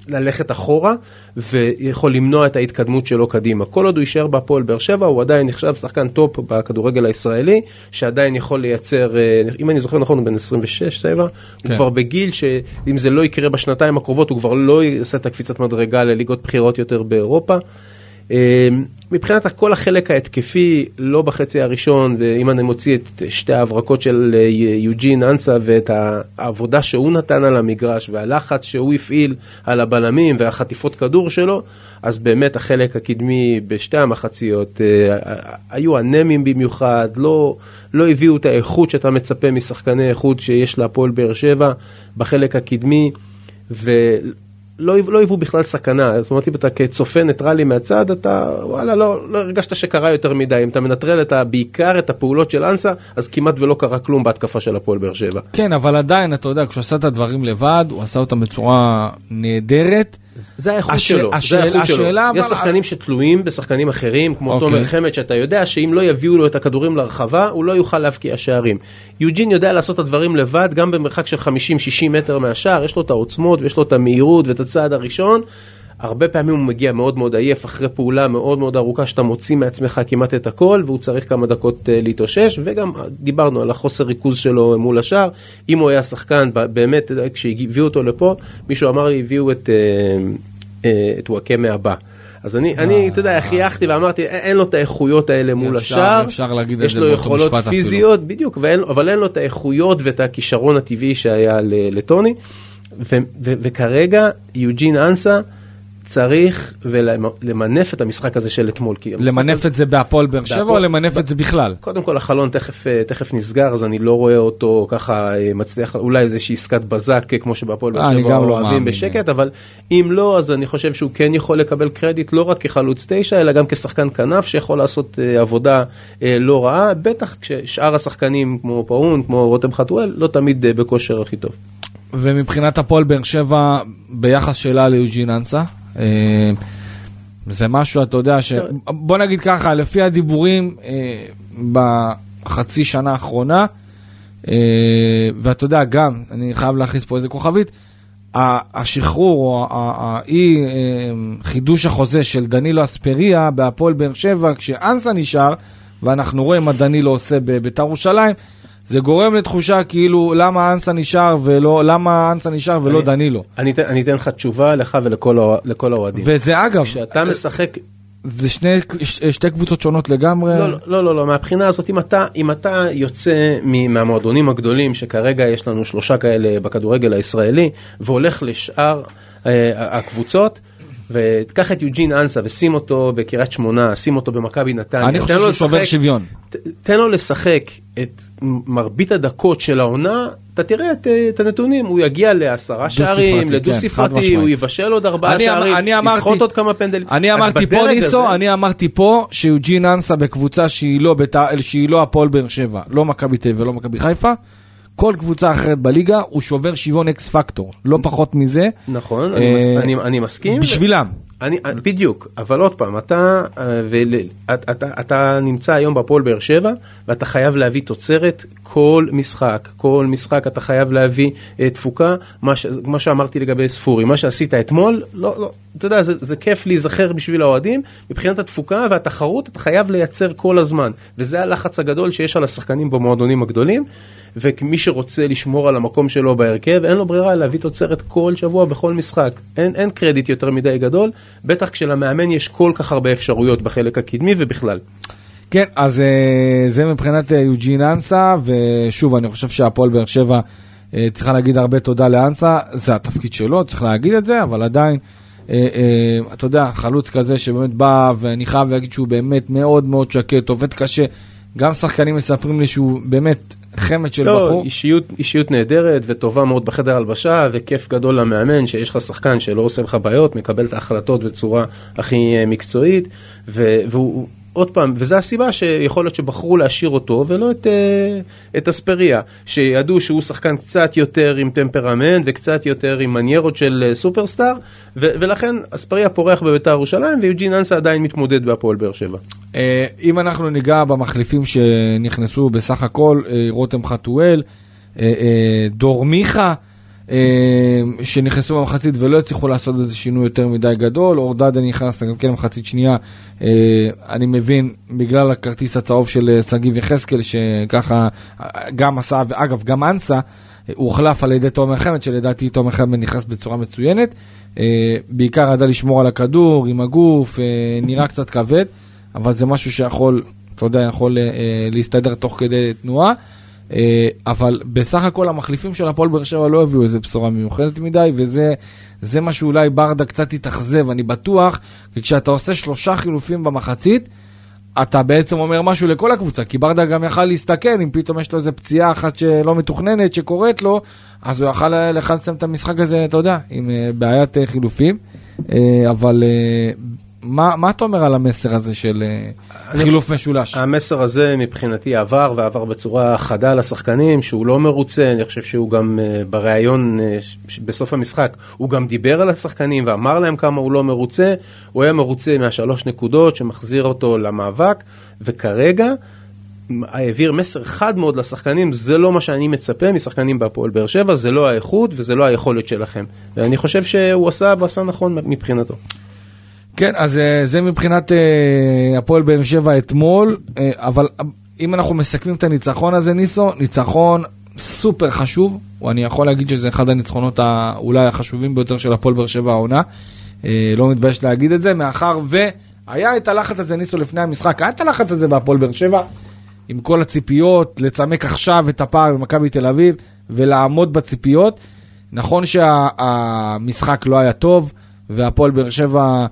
ללכת אחורה ויכול למנוע את ההתקדמות שלו קדימה. כל עוד הוא יישאר בהפועל באר שבע, הוא עדיין נחשב שחקן top בכדורגל הישראלי, שעדיין יכול לייצר, אה, אם אני זוכר נכון, הוא בן 26, 7, כן. הוא כבר בגיל שאם זה לא יקרה בשנתיים הקרובות, הוא כבר לא יעשה את הקפיצת מדרגה לליגות בכירות יותר באירופה. אמ, מבחינת כל החלק ההתקפי, לא בחצי הראשון, ואם אני מוציא את שתי ההברקות של אה, יוג'ין אנסה ואת העבודה שהוא נתן על המגרש והלחץ שהוא הפעיל על הבלמים והחטיפות כדור שלו, אז באמת החלק הקדמי בשתי המחציות אה, היו אנמים במיוחד, לא, לא הביאו את האיכות שאתה מצפה משחקני איכות שיש להפועל באר שבע בחלק הקדמי. ו... לא, לא היוו בכלל סכנה, זאת אומרת אם אתה כצופה ניטרלי מהצד, אתה וואלה לא, לא הרגשת שקרה יותר מדי, אם אתה מנטרל את ה, בעיקר את הפעולות של אנסה, אז כמעט ולא קרה כלום בהתקפה של הפועל באר שבע. כן, אבל עדיין, אתה יודע, כשהוא עשה את הדברים לבד, הוא עשה אותם בצורה נהדרת. זה האיכות הש... שלו, השאל, זה האיכות שלו. אבל... יש שחקנים שתלויים בשחקנים אחרים, כמו אוקיי. תומר חמד, שאתה יודע שאם לא יביאו לו את הכדורים לרחבה, הוא לא יוכל להבקיע שערים. יוג'ין יודע לעשות את הדברים לבד, גם במרחק של 50-60 מטר מהשער, יש לו את העוצמות ויש לו את המהירות ואת הצעד הראשון. הרבה פעמים הוא מגיע מאוד מאוד עייף אחרי פעולה מאוד מאוד ארוכה שאתה מוציא מעצמך כמעט את הכל והוא צריך כמה דקות uh, להתאושש וגם דיברנו על החוסר ריכוז שלו מול השאר. אם הוא היה שחקן באמת כשהביאו אותו לפה מישהו אמר לי הביאו את, את וואקמה הבא. אז אני, אני, אתה יודע, חייכתי ואמרתי, אין לו את האיכויות האלה מול השאר, אפשר להגיד את זה באותו משפט אפילו. יש לו יכולות פיזיות, בדיוק, אבל אין לו את האיכויות ואת הכישרון הטבעי שהיה לטוני, וכרגע יוג'ין אנסה, צריך למנף את המשחק הזה של אתמול. למנף את זה בהפועל באר שבע או למנף את זה בכלל? קודם כל החלון תכף, אה, תכף נסגר אז אני לא רואה אותו ככה אה, מצליח אולי איזושהי עסקת בזק אה, כמו שבהפועל באר שבע לא אוהבים בשקט אבל אם לא אז אני חושב שהוא כן יכול לקבל קרדיט לא רק כחלוץ תשע אלא גם כשחקן כנף שיכול לעשות עבודה לא רעה בטח כששאר השחקנים כמו פאון כמו רותם חתואל לא תמיד בכושר הכי טוב. ומבחינת הפועל באר שבע ביחס שלה ליוג'ין אנסה? אה, זה משהו, אתה יודע, ש... בוא נגיד ככה, לפי הדיבורים אה, בחצי שנה האחרונה, אה, ואתה יודע, גם, אני חייב להכניס פה איזה כוכבית, השחרור או האי חידוש החוזה של דנילו אספריה בהפועל באר שבע, כשאנסה נשאר, ואנחנו רואים מה דנילו עושה בביתר ירושלים, זה גורם לתחושה כאילו למה אנסה נשאר ולא, למה אנסה נשאר ולא אני, דנילו. אני, אני אתן לך תשובה לך ולכל האוהדים. וזה אגב, כשאתה משחק... זה שני, שתי קבוצות שונות לגמרי? לא, לא, לא, לא, מהבחינה הזאת, אם אתה, אם אתה יוצא מהמועדונים הגדולים, שכרגע יש לנו שלושה כאלה בכדורגל הישראלי, והולך לשאר אה, הקבוצות, וקח את יוג'ין אנסה ושים אותו בקריית שמונה, שים אותו במכבי נתניה. אני חושב שהוא שובר שוויון. ת, תן לו לשחק את מרבית הדקות של העונה, אתה תראה את, את הנתונים, הוא יגיע לעשרה שערים, לדו כן, ספרתי, הוא יבשל עוד ארבעה שערים, אני אמרתי, יסחוט עוד כמה פנדלים. אני אמרתי פה ניסו, הזה... אני אמרתי פה שיוג'ין אנסה בקבוצה שהיא לא, בת... שהיא לא הפועל באר שבע, לא מכבי תל ולא מכבי חיפה. כל קבוצה אחרת בליגה הוא שובר שוויון אקס פקטור, לא פחות מזה. נכון, אני, מס, אני, אני מסכים. בשבילם. אני, בדיוק, אבל עוד פעם, אתה, אה, ול, אתה, אתה, אתה נמצא היום בפועל באר שבע, ואתה חייב להביא תוצרת כל משחק, כל משחק אתה חייב להביא uh, תפוקה, מה, ש, מה שאמרתי לגבי ספורי, מה שעשית אתמול, לא, לא, אתה יודע, זה, זה כיף להיזכר בשביל האוהדים, מבחינת התפוקה והתחרות אתה חייב לייצר כל הזמן, וזה הלחץ הגדול שיש על השחקנים במועדונים הגדולים. ומי שרוצה לשמור על המקום שלו בהרכב, אין לו ברירה להביא תוצרת כל שבוע בכל משחק. אין, אין קרדיט יותר מדי גדול, בטח כשלמאמן יש כל כך הרבה אפשרויות בחלק הקדמי ובכלל. כן, אז אה, זה מבחינת אה, יוג'ין אנסה, ושוב, אני חושב שהפועל באר שבע אה, צריכה להגיד הרבה תודה לאנסה, זה התפקיד שלו, צריך להגיד את זה, אבל עדיין, אתה יודע, חלוץ כזה שבאמת בא, ואני חייב להגיד שהוא באמת מאוד מאוד שקט, עובד קשה. גם שחקנים מספרים לי שהוא באמת חמד של לא, בחור. אישיות, אישיות נהדרת וטובה מאוד בחדר הלבשה וכיף גדול למאמן שיש לך שחקן שלא עושה לך בעיות, מקבל את ההחלטות בצורה הכי אה, מקצועית ו- והוא עוד פעם, וזו הסיבה שיכול להיות שבחרו להשאיר אותו ולא את, אה, את אספריה, שידעו שהוא שחקן קצת יותר עם טמפרמנט וקצת יותר עם מניירות של אה, סופרסטאר, ו- ולכן אספריה פורח בביתר ירושלים ויוג'ין אנסה עדיין מתמודד בהפועל באר שבע. אה, אם אנחנו ניגע במחליפים שנכנסו בסך הכל, רותם חתואל, דור מיכה, שנכנסו במחצית ולא הצליחו לעשות איזה שינוי יותר מדי גדול, אורדדה נכנס גם כן במחצית שנייה, אה, אני מבין, בגלל הכרטיס הצהוב של אה, שגיב יחזקאל, שככה אה, גם עשה, ואגב, גם אנסה, אה, הוא הוחלף על ידי תומר חמד, שלדעתי תומר חמד נכנס בצורה מצוינת. אה, בעיקר ידע לשמור על הכדור, עם הגוף, אה, נראה קצת כבד. אבל זה משהו שיכול, אתה יודע, יכול אה, אה, להסתדר תוך כדי תנועה. אה, אבל בסך הכל המחליפים של הפועל באר שבע לא הביאו איזה בשורה מיוחדת מדי, וזה זה מה שאולי ברדה קצת התאכזב, אני בטוח, כי כשאתה עושה שלושה חילופים במחצית, אתה בעצם אומר משהו לכל הקבוצה, כי ברדה גם יכל להסתכל, אם פתאום יש לו איזה פציעה אחת שלא מתוכננת, שקורית לו, אז הוא יכל לך לסיים את המשחק הזה, אתה יודע, עם אה, בעיית אה, חילופים. אה, אבל אה, מה, מה אתה אומר על המסר הזה של אה, אני- חילוף משולש? המסר הזה מבחינתי עבר ועבר בצורה חדה לשחקנים שהוא לא מרוצה, אני חושב שהוא גם uh, בריאיון uh, ש- בסוף המשחק, הוא גם דיבר על השחקנים ואמר להם כמה הוא לא מרוצה, הוא היה מרוצה מהשלוש נקודות שמחזיר אותו למאבק וכרגע העביר מסר חד מאוד לשחקנים, זה לא מה שאני מצפה משחקנים בהפועל באר שבע, זה לא האיכות וזה לא היכולת שלכם. ואני חושב שהוא עשה ועשה נכון מבחינתו. כן, אז אה, זה מבחינת אה, הפועל באר שבע אתמול, אה, אבל אם אנחנו מסכמים את הניצחון הזה, ניסו, ניצחון סופר חשוב, ואני יכול להגיד שזה אחד הניצחונות אולי החשובים ביותר של הפועל באר שבע העונה. לא מתבייש להגיד את זה, מאחר והיה את הלחץ הזה, ניסו, לפני המשחק, היה את הלחץ הזה בהפועל באר שבע, עם כל הציפיות, לצמק עכשיו את הפער במכבי תל אביב, ולעמוד בציפיות. נכון שהמשחק לא היה טוב, והפועל באר שבע,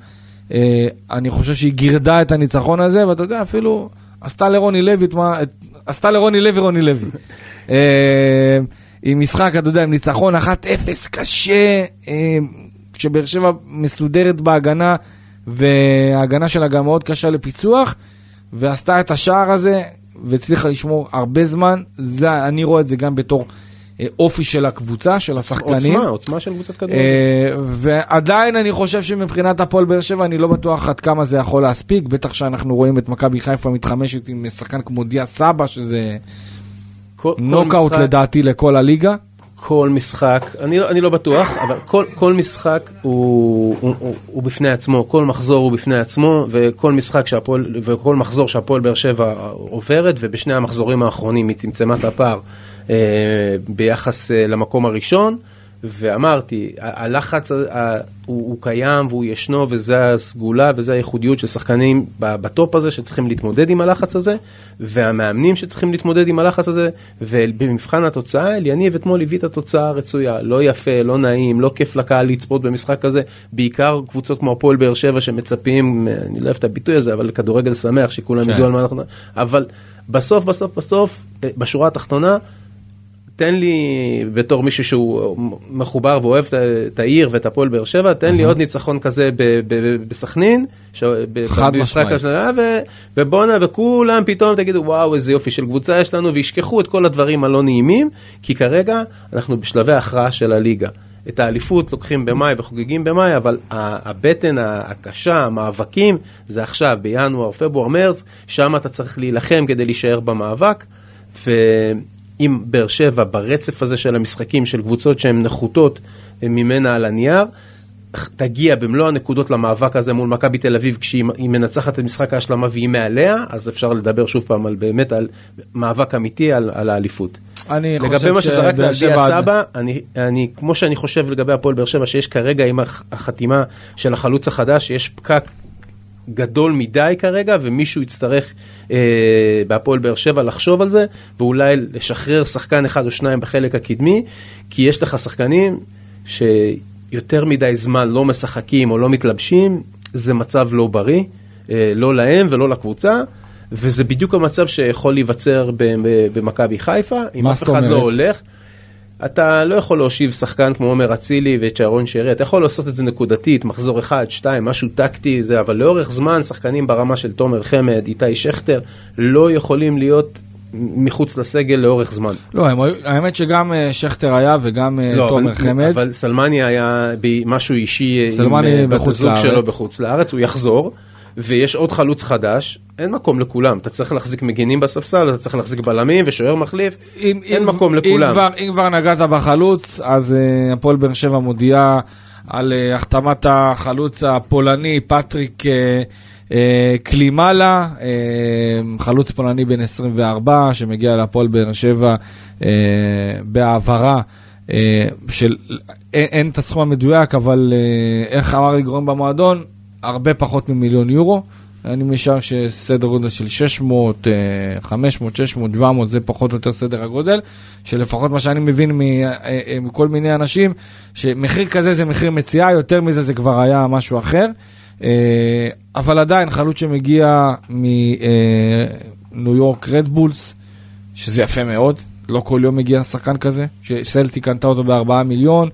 אני חושב שהיא גירדה את הניצחון הזה, ואתה יודע, אפילו עשתה לרוני לוי את מה... עשתה לרוני לוי רוני לוי. אה, עם משחק, אתה יודע, עם ניצחון 1-0 קשה, אה, שבאר שבע מסודרת בהגנה, וההגנה שלה גם מאוד קשה לפיצוח, ועשתה את השער הזה, והצליחה לשמור הרבה זמן. זה, אני רואה את זה גם בתור אה, אופי של הקבוצה, של השחקנים. עוצמה, עוצמה של קבוצת כדורגל. אה, ועדיין אני חושב שמבחינת הפועל באר שבע אני לא בטוח עד כמה זה יכול להספיק, בטח שאנחנו רואים את מכבי חיפה מתחמשת עם שחקן כמו דיה סבא, שזה כל- כל נוקאוט משחק- לדעתי לכל הליגה. כל משחק, אני, לא- אני לא בטוח, אבל כל, כל משחק הוא, הוא, הוא, הוא בפני עצמו, כל מחזור הוא בפני עצמו, וכל משחק שהפועל, וכל מחזור שהפועל באר שבע עוברת, ובשני המחזורים האחרונים היא צמצמה את הפער אה, ביחס אה, למקום הראשון, ואמרתי, הלחץ הוא, הוא קיים והוא ישנו, וזה הסגולה וזה הייחודיות של שחקנים בטופ הזה שצריכים להתמודד עם הלחץ הזה, והמאמנים שצריכים להתמודד עם הלחץ הזה, ובמבחן התוצאה, אליניב אתמול הביא את התוצאה הרצויה, לא יפה, לא נעים, לא כיף לקהל לצפות במשחק הזה, בעיקר קבוצות כמו הפועל באר שבע שמצפים, אני לא אוהב את הביטוי הזה, אבל כדורגל שמח, שכולם כן. ידעו על מה אנחנו... אבל בסוף, בסוף, בסוף, אה, בשורה התחתונה, תן לי, בתור מישהו שהוא מחובר ואוהב את- העיר ואת הפועל באר שבע, תן לי עוד ניצחון כזה בסכנין, במשחק משמעית. השנה, ו- ובואנה, וכולם פתאום תגידו, וואו, איזה יופי של קבוצה יש לנו, וישכחו את כל הדברים הלא נעימים, כי כרגע אנחנו בשלבי הכרעה של הליגה. את האליפות לוקחים במאי וחוגגים במאי, אבל הבטן הקשה, המאבקים, זה עכשיו, בינואר, פברואר, מרץ, שם אתה צריך להילחם כדי להישאר במאבק. ואם באר שבע ברצף הזה של המשחקים של קבוצות שהן נחותות ממנה על הנייר, תגיע במלוא הנקודות למאבק הזה מול מכבי תל אביב כשהיא היא מנצחת את משחק ההשלמה והיא מעליה, אז אפשר לדבר שוב פעם על באמת על מאבק אמיתי על, על האליפות. אני לגבי מה שזרקת על דיה סבא, אני, אני, כמו שאני חושב לגבי הפועל באר שבע, שיש כרגע עם הח- החתימה של החלוץ החדש, שיש פקק גדול מדי כרגע, ומישהו יצטרך אה, בהפועל באר שבע לחשוב על זה, ואולי לשחרר שחקן אחד או שניים בחלק הקדמי, כי יש לך שחקנים שיותר מדי זמן לא משחקים או לא מתלבשים, זה מצב לא בריא, אה, לא להם ולא לקבוצה. וזה בדיוק המצב שיכול להיווצר במכבי חיפה, אם אף אחד לא הולך. אתה לא יכול להושיב שחקן כמו עומר אצילי ואת שרון שרי, אתה יכול לעשות את זה נקודתית, מחזור אחד, שתיים, משהו טקטי, זה, אבל לאורך זמן שחקנים ברמה של תומר חמד, איתי שכטר, לא יכולים להיות מחוץ לסגל לאורך זמן. לא, האמת שגם אה, שכטר היה וגם אה, לא, תומר אבל, חמד. אבל סלמני היה משהו אישי עם אה, בת הזוג שלו בחוץ לארץ, הוא יחזור. ויש עוד חלוץ חדש, אין מקום לכולם. אתה צריך להחזיק מגינים בספסל, אתה צריך להחזיק בלמים ושוער מחליף, אם, אין אם, מקום לכולם. אם כבר, אם כבר נגעת בחלוץ, אז uh, הפועל באר שבע מודיעה על uh, החתמת החלוץ הפולני פטריק uh, קלימלה, uh, חלוץ פולני בן 24, שמגיע להפועל באר שבע בהעברה. של, אין, אין את הסכום המדויק, אבל איך אמר לי גורם במועדון, הרבה פחות ממיליון יורו. אני משער שסדר גודל של 600, 500, 600, 700, זה פחות או יותר סדר הגודל, שלפחות מה שאני מבין אה, אה, מכל מיני אנשים, שמחיר כזה זה מחיר מציאה, יותר מזה זה כבר היה משהו אחר. אה, אבל עדיין חלוץ שמגיע מניו יורק רדבולס, שזה יפה מאוד, לא כל יום מגיע שחקן כזה, שסלטי קנתה אותו בארבעה מיליון,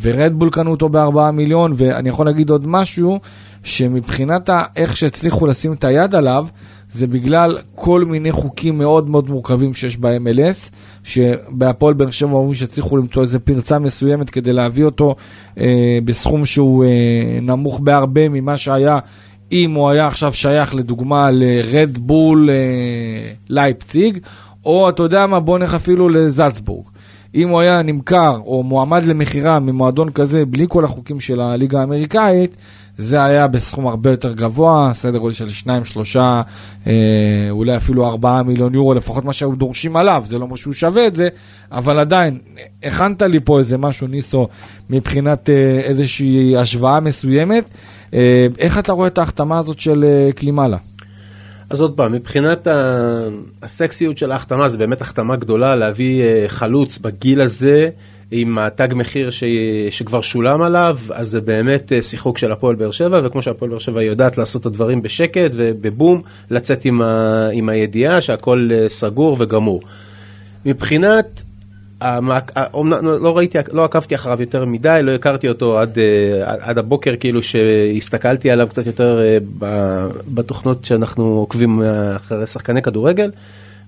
ורדבול קנו אותו בארבעה מיליון, ואני יכול להגיד עוד משהו, שמבחינת איך שהצליחו לשים את היד עליו, זה בגלל כל מיני חוקים מאוד מאוד מורכבים שיש ב-MLS, שבהפועל באר שבע אומרים שהצליחו למצוא איזה פרצה מסוימת כדי להביא אותו אה, בסכום שהוא אה, נמוך בהרבה ממה שהיה. אם הוא היה עכשיו שייך לדוגמה לרדבול אה, לייפציג, או אתה יודע מה, בוא נלך אפילו לזלצבורג. אם הוא היה נמכר או מועמד למכירה ממועדון כזה בלי כל החוקים של הליגה האמריקאית, זה היה בסכום הרבה יותר גבוה, סדר גודל של 2, 3, אה, אולי אפילו 4 מיליון יורו, לפחות מה שהיו דורשים עליו, זה לא אומר שהוא שווה את זה, אבל עדיין, הכנת לי פה איזה משהו, ניסו, מבחינת אה, איזושהי השוואה מסוימת. אה, איך אתה רואה את ההחתמה הזאת של אה, קלימאלה? אז עוד פעם, מבחינת הסקסיות של ההחתמה, זה באמת החתמה גדולה להביא אה, חלוץ בגיל הזה. עם התג מחיר ש... שכבר שולם עליו, אז זה באמת אה, שיחוק של הפועל באר שבע, וכמו שהפועל באר שבע יודעת לעשות את הדברים בשקט ובבום, לצאת עם, ה... עם הידיעה שהכל אה, סגור וגמור. מבחינת המעק... לא ראיתי, לא עקבתי אחריו יותר מדי, לא הכרתי אותו עד, אה, עד הבוקר, כאילו שהסתכלתי עליו קצת יותר בתוכנות שאנחנו עוקבים אחרי שחקני כדורגל.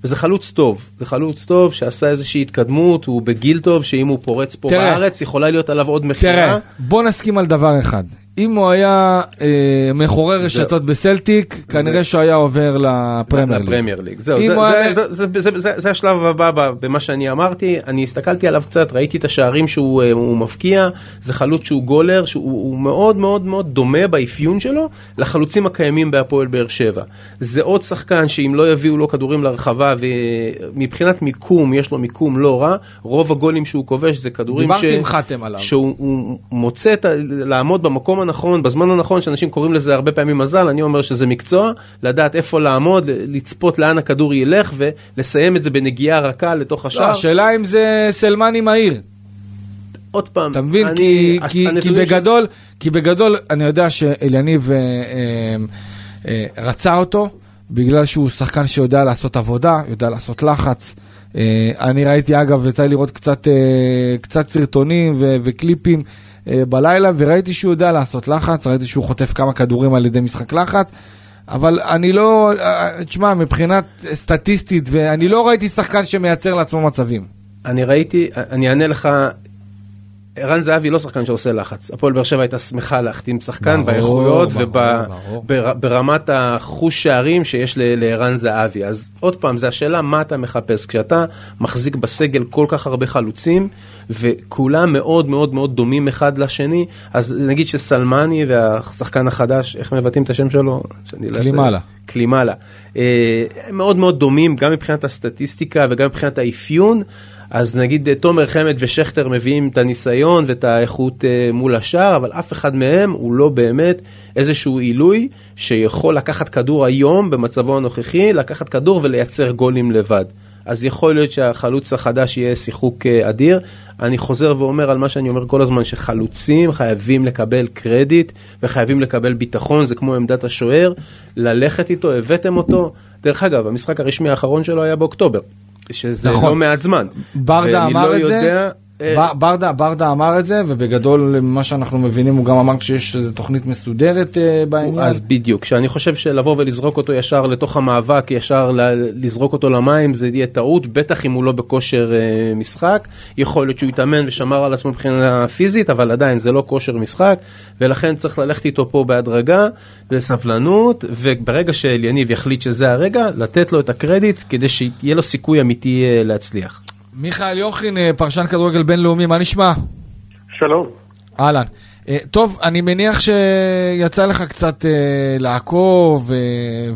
וזה חלוץ טוב, זה חלוץ טוב שעשה איזושהי התקדמות, הוא בגיל טוב, שאם הוא פורץ פה תראה, בארץ, יכולה להיות עליו עוד מכירה. תראה, בוא נסכים על דבר אחד. אם הוא היה אה, מחורר רשתות בסלטיק. כנראה שהוא היה עובר לפרמייר ליג. לפרמייר ליג, זהו, זה, השלב הבא במה שאני אמרתי, אני הסתכלתי עליו קצת, ראיתי את השערים שהוא אה, מבקיע, זה חלוץ שהוא גולר, שהוא מאוד מאוד מאוד דומה באפיון שלו לחלוצים הקיימים בהפועל באר שבע. זה עוד שחקן שאם לא יביאו לו כדורים לרחבה, ומבחינת מיקום, יש לו מיקום לא רע, רוב הגולים שהוא כובש זה כדורים ש... דיברתי עם חתם עליו. שהוא מוצא. לעמוד במקום הנכון, בזמן הנכון, שאנשים קוראים לזה הרבה פעמים מזל, אני אומר שזה מקצוע, לדעת איפה לעמוד, לצפות לאן הכדור ילך ולסיים את זה בנגיעה רכה לתוך השער. לא, השאלה אם זה סלמני מהיר. עוד פעם, אתה מבין? אני, כי, כי, כי, בגדול, ש... כי בגדול אני יודע שאליניב אה, אה, אה, רצה אותו בגלל שהוא שחקן שיודע לעשות עבודה, יודע לעשות לחץ. אה, אני ראיתי אגב, יצא לי לראות קצת, אה, קצת סרטונים ו- וקליפים בלילה, וראיתי שהוא יודע לעשות לחץ, ראיתי שהוא חוטף כמה כדורים על ידי משחק לחץ. אבל אני לא, אה, תשמע, מבחינת סטטיסטית, ואני לא ראיתי שחקן שמייצר לעצמו מצבים. אני ראיתי, אני אענה לך ערן זהבי לא שחקן שעושה לחץ. הפועל באר שבע הייתה שמחה להחתים שחקן באיכויות וברמת החוש שערים שיש לערן זהבי. אז עוד פעם, זה השאלה מה אתה מחפש. כשאתה מחזיק בסגל כל כך הרבה חלוצים, וכולם מאוד מאוד מאוד דומים אחד לשני, אז נגיד שסלמני והשחקן החדש, איך מבטאים את השם שלו? קלימאלה. קלימאלה. אה, מאוד מאוד דומים, גם מבחינת הסטטיסטיקה וגם מבחינת האפיון. אז נגיד אה, תומר חמד ושכטר מביאים את הניסיון ואת האיכות אה, מול השאר, אבל אף אחד מהם הוא לא באמת איזשהו עילוי שיכול לקחת כדור היום במצבו הנוכחי, לקחת כדור ולייצר גולים לבד. אז יכול להיות שהחלוץ החדש יהיה שיחוק אה, אדיר. אני חוזר ואומר על מה שאני אומר כל הזמן, שחלוצים חייבים לקבל קרדיט וחייבים לקבל ביטחון, זה כמו עמדת השוער, ללכת איתו, הבאתם אותו. דרך אגב, המשחק הרשמי האחרון שלו היה באוקטובר, שזה נכון. לא מעט זמן. ברדה אמר לא את זה, ברדה, ברדה אמר את זה, ובגדול מה שאנחנו מבינים הוא גם אמר שיש איזו תוכנית מסודרת אה, בעניין. אז בדיוק, שאני חושב שלבוא ולזרוק אותו ישר לתוך המאבק, ישר לזרוק אותו למים, זה יהיה טעות, בטח אם הוא לא בכושר אה, משחק. יכול להיות שהוא התאמן ושמר על עצמו מבחינה פיזית, אבל עדיין זה לא כושר משחק, ולכן צריך ללכת איתו פה בהדרגה, בסבלנות, וברגע שאליניב יחליט שזה הרגע, לתת לו את הקרדיט כדי שיהיה לו סיכוי אמיתי אה, להצליח. מיכאל יוכין, אה, פרשן כדורגל בינלאומי, מה נשמע? שלום. אהלן. אה, טוב, אני מניח שיצא לך קצת אה, לעקוב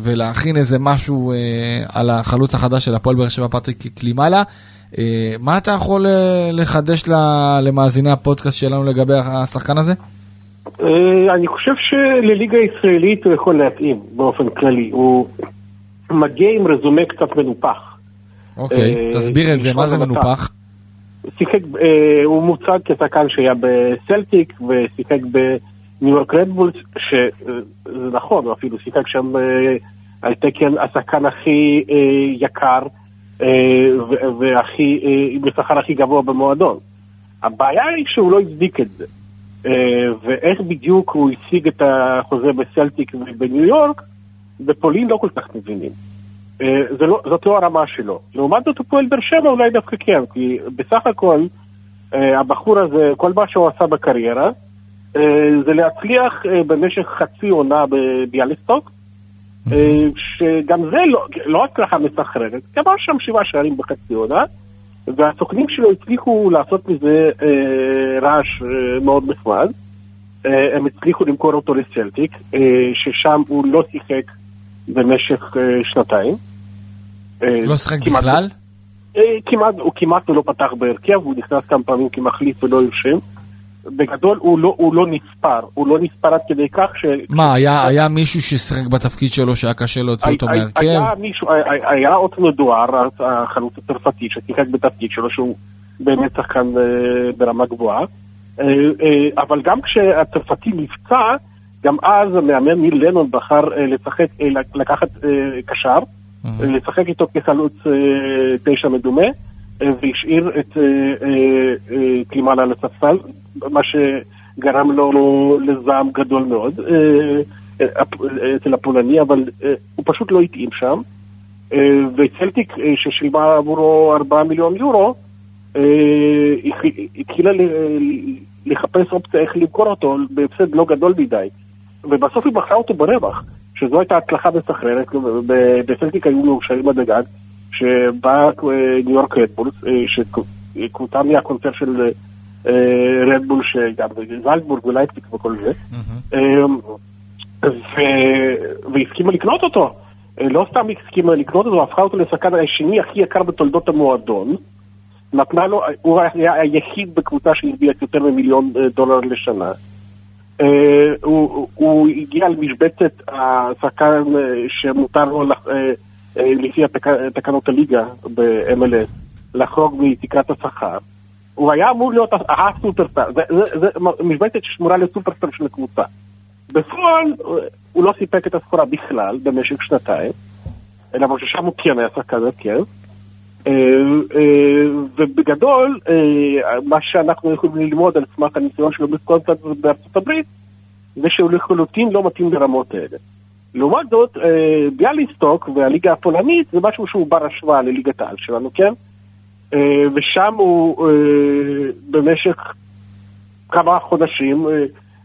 ולהכין איזה משהו על החלוץ החדש של הפועל באר שבע, פטריק קלימאלה. מה אתה יכול לחדש למאזיני הפודקאסט שלנו לגבי השחקן הזה? אני חושב שלליגה הישראלית הוא יכול להתאים באופן כללי. הוא מגיע עם רזומה קצת מנופח. אוקיי, אה, תסביר את זה, מה זה. מנופח? שיחק, אה, הוא מוצג כשחקן שהיה בסלטיק ושיחק בניו יורק רדבולס, שזה נכון, הוא אפילו שיחק שם אה, על תקן השחקן הכי אה, יקר אה, והכי, אה, השכר הכי גבוה במועדון. הבעיה היא שהוא לא הצדיק את זה. אה, ואיך בדיוק הוא השיג את החוזה בסלטיק ובניו יורק, בפולין לא כל כך מבינים. אה, זה לא, זאת לא הרמה שלו. לעומת זאת, הפועל באר שבע אולי דווקא כן, כי בסך הכל, אה, הבחור הזה, כל מה שהוא עשה בקריירה, אה, זה להצליח במשך חצי עונה בביאליסטוק, שגם זה לא, לא הצלחה מסחררת, כמה שם שבעה שערים בחצי עונה, והסוכנים שלו הצליחו לעשות מזה רעש מאוד נחמד. הם הצליחו למכור אותו לסלטיק, ששם הוא לא שיחק במשך אה, שנתיים. אה, לא שיחק בכלל? אה, כמעט, הוא כמעט לא פתח בהרכב, הוא נכנס כמה פעמים כמחליף ולא הרשים. בגדול הוא לא, הוא לא נספר, הוא לא נספר עד כדי כך ש... מה, היה- היה מישהו ששיחק בתפקיד שלו שהיה קשה להוציא אותו היה- היה מהרכב? מישהו, היה- היה אוטנו דואר, החלוץ הצרפתי, ששיחק בתפקיד שלו, שהוא באמת שחקן ברמה גבוהה. אבל גם כשהצרפתי נפצע, גם אז המאמן ניל לנון בחר אה, לשחק, אה, לקחת אה, קשר. לשחק איתו כחלוץ תשע מדומה, והשאיר את קלימאלה על הספסל, מה שגרם לו לזעם גדול מאוד אצל הפולני, אבל הוא פשוט לא התאים שם. וצלטיק, ששילמה עבורו 4 מיליון יורו, התחילה לחפש אופציה איך למכור אותו בהפסד לא גדול מדי. ובסוף היא מכרה אותו ברווח, שזו הייתה הצלחה מסחררת, ב- בסלטיק היו מאושרים עד הגג, שבאה אה, ניו יורק רדבולס, אה, שקבוצה מהקונצרט של אה, רדבול, שגם זלדבורג ולייפציק וכל זה, אה, ו- והסכימה לקנות אותו. אה, לא סתם הסכימה לקנות אותו, הפכה אותו לשחקן השני הכי יקר בתולדות המועדון. נתנה לו, הוא היה היחיד בקבוצה שהרוויח יותר ממיליון אה, דולר לשנה. אה, הוא, הוא- הגיע למשבצת השחקן אה, שמותר לו אה, לפי תקנות הליגה ב-MLS לחרוג מתקרת השכר. הוא היה אמור להיות הסופרסטאר, זה, משבצת ששמורה לסופרסטאר של הקבוצה. בפועל הוא לא סיפק את הסחורה בכלל במשך שנתיים, למרות ששם הוא כן היה שחקן הרכב. אה, אה, ובגדול, אה, מה שאנחנו יכולים ללמוד על סמך הניסיון שלו בסקוטלנד ובארצות הברית, זה שהוא לחלוטין לא מתאים לרמות האלה. לעומת זאת, ביאליסטוק והליגה הפולנית זה משהו שהוא בר השוואה לליגת העל שלנו, כן? ושם הוא במשך כמה חודשים,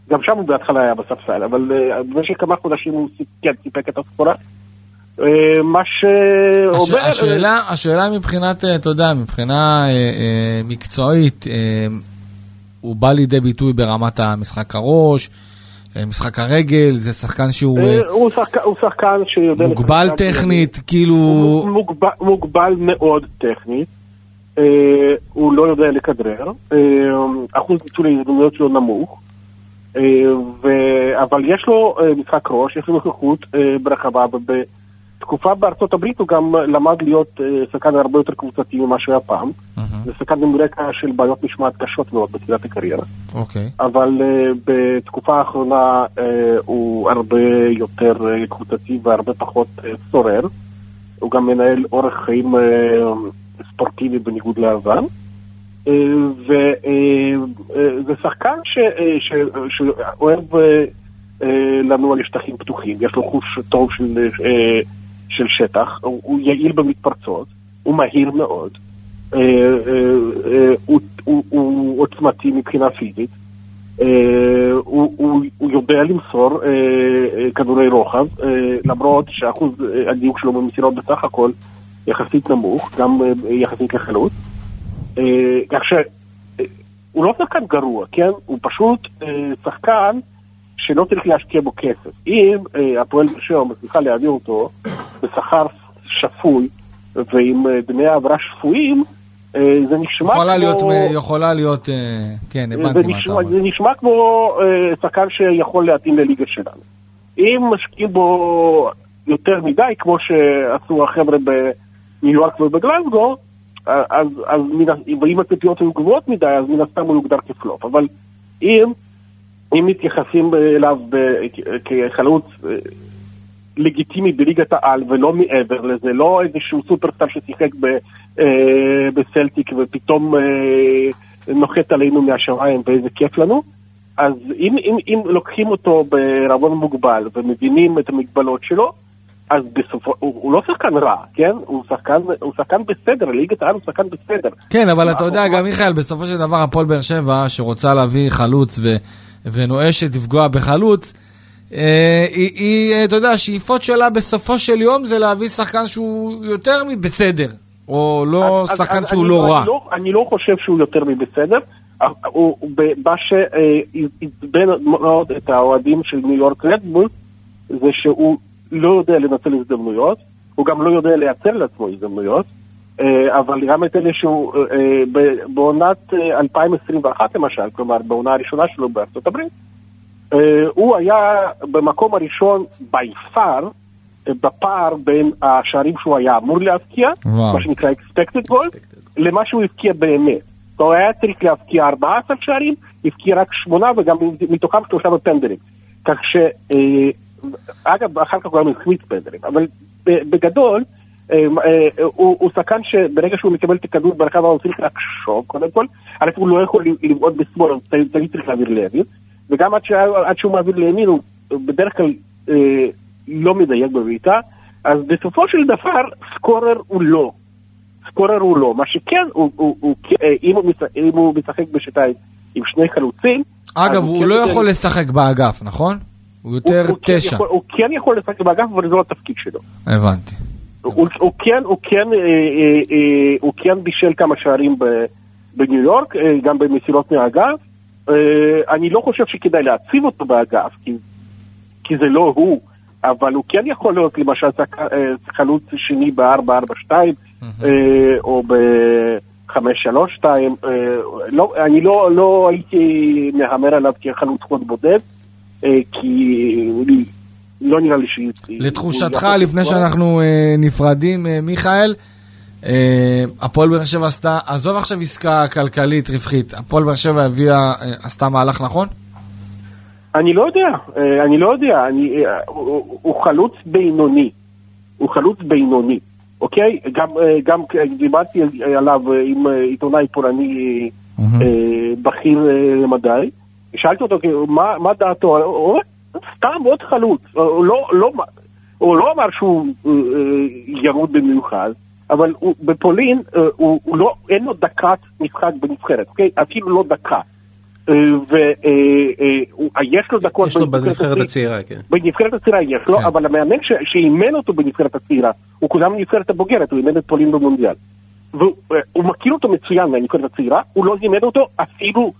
גם שם הוא בהתחלה היה בספסל, אבל במשך כמה חודשים הוא כן, סיפק את הסחורה. אה, מה הש- שאומר... השאלה, השאלה מבחינת, אה, אתה יודע, מבחינה אה, מקצועית, הוא בא לידי ביטוי ברמת המשחק הראש, משחק הרגל, זה שחקן שהוא הוא שחק- הוא שחקן שיודע... מוגבל טכנית, כאילו... הוא מוגבל, מוגבל מאוד טכנית. אה, הוא לא יודע לכדרר, אה, אחוז ניצול ההזדמנויות שלו נמוך, אה, ו... אבל יש לו אה, משחק ראש, יש לו נוכחות אה, ברחבה, ובתקופה בארצות הברית הוא גם למד להיות אה, שחקן הרבה יותר קבוצתי ממה שהיה פעם. זה שחקן עם רקע של בעיות משמעת קשות מאוד בתחילת הקריירה. אוקיי. אבל uh, בתקופה האחרונה הוא הרבה יותר קבוצתי והרבה פחות סורר. הוא גם מנהל אורח חיים ספורטיבי בניגוד לעבר. Uh, וזה שחקן שאוהב לנוע לשטחים פתוחים, יש לו חוש טוב של, של שטח, הוא, הוא יעיל במתפרצות, הוא מהיר מאוד. אה, אה, אה, הוא- הוא- הוא עוצמתי מבחינה פיזית, אה, הוא- הוא הוא יודע למסור אה, אה, כדורי רוחב, למרות שאחוז הדיוק שלו במסירות בסך הכל יחסית נמוך, גם יחסית לחלוץ. כך שהוא לא שחקן גרוע, כן? הוא פשוט שחקן שלא צריך להשקיע בו כסף. אם אה, הפועל באר שבע מצליחה להעביר אותו בשכר שפוי ועם אה, דמי העברה שפויים, אה, זה נשמע יכולה להיות, כמו... יכולה להיות, אה, כן, זה הבנתי מה אתה אומר. זה נשמע כמו אה, שחקן שיכול להתאים לליגה שלנו. אם משקיעים בו יותר מדי, כמו שעשו החבר'ה בניו יורק ובגלנגו, אה, אז, אז ואם הציפיות היו גבוהות מדי, אז מן הסתם הוא יוגדר כפלופ. אבל אם, אם מתייחסים אליו כחלוץ אה, לגיטימי בליגת העל ולא מעבר לזה, לא איזשהו סופרסטאר ששיחק ב, אה, בסלטיק ופתאום אה, נוחת עלינו מהשמיים ואיזה כיף לנו. אז אם, אם, אם לוקחים אותו בערבון מוגבל ומבינים את המגבלות שלו, אז בסופו, הוא, הוא לא שחקן רע, כן? הוא שחקן, הוא שחקן בסדר, ליגת העל הוא שחקן בסדר. כן, אבל אתה יודע, גם מיכאל, בסופו של דבר הפועל באר שבע, שרוצה להביא חלוץ ו- ונואשת לפגוע בחלוץ, אה, היא, היא, אה, אתה יודע, השאיפות שלה בסופו של יום זה להביא שחקן שהוא יותר מבסדר, או לא אז- שחקן אז שהוא אני לא רע. אני לא, אני לא חושב שהוא יותר מבסדר. אה, הוא- מה שעצבן מאוד את האוהדים של ניו יורק רדבול זה שהוא לא יודע לנצל הזדמנויות, הוא גם לא יודע לייצר לעצמו הזדמנויות, אה, אבל גם את אלה שהוא אה, בעונת אה, 2021 למשל, כלומר בעונה הראשונה שלו בארצות הברית, אה, הוא היה במקום הראשון by far אה, בפער בין השערים שהוא היה אמור להבקיע, וואו. מה שנקרא expected goal, למה שהוא הבקיע באמת. הוא היה צריך להבקיע 14 שערים, הבקיע רק שמונה וגם מתוכם שלושה בפנדלים. כך ש... אה, אגב, אחר כך הוא גם החמיץ פנדלים, אבל בגדול, אה, אה, הוא הוא שחקן שברגע שהוא מקבל את הכדור ברחבה הוא צריך לחשוב קודם כל, א' הוא לא יכול לבעוט בשמאל, הוא תמיד צריך להעביר לימין, וגם עד שה- עד שהוא מעביר לימין הוא בדרך כלל אה, לא מדייק בבעיטה, אז בסופו של דבר סקורר הוא לא. סקורר הוא לא. מה שכן, הוא, הוא, הוא, אה, אם, הוא משחק, אם הוא משחק בשיטה עם שני חלוצים... אגב, הוא כן לא יכול לשחק באגף, נכון? הוא יותר הוא, כן תשע. יכול, הוא כן יכול לשחק באגף, אבל זה לא התפקיד שלו. הבנתי. הוא, הוא כן, הוא כן, אה, אה, אה, הוא כן בישל כמה שערים ב- בניו יורק, אה, גם במסירות מהאגף. אה, אני לא חושב שכדאי להציב אותו באגף, כי, כי זה לא הוא, אבל הוא כן יכול להיות למשל אה, חלוץ שני ב-4-4-2, אה, או ב-5-3-2. אה, לא, אני לא, לא הייתי מהמר עליו כחלוץ חוד בודד, אה, כי לא נראה לי ש... לתחושתך, לפני שאנחנו אה, נפרדים, אה, מיכאל, אה, הפועל באר שבע עשתה, עזוב עכשיו עסקה כלכלית רווחית, הפועל באר שבע הביאה, אה, עשתה מהלך נכון? אני לא יודע, אני לא יודע, אני, הוא, הוא חלוץ בינוני, הוא חלוץ בינוני, אוקיי? גם, גם דיברתי עליו עם עיתונאי פולני אה, בכיר למדי, שאלתי אותו מה, מה דעתו, הוא אומר, סתם עוד חלוץ, הוא לא, לא, הוא לא אמר שהוא אה, אה, ירוד במיוחד, אבל הוא, בפולין אה, הוא, הוא לא, אין לו דקת משחק בנבחרת, אוקיי? אפילו לא דקה. ויש לו דקות יש לו בנבחרת הצעירה, כן. בנבחרת הצעירה יש לו, כן. אבל המאמן שאימן אותו בנבחרת הצעירה, הוא קודם בנבחרת הבוגרת, הוא אימן את פולין במונדיאל. והוא הוא מכיר אותו מצוין מהנבחרת הצעירה, הוא לא זימן אותו אפילו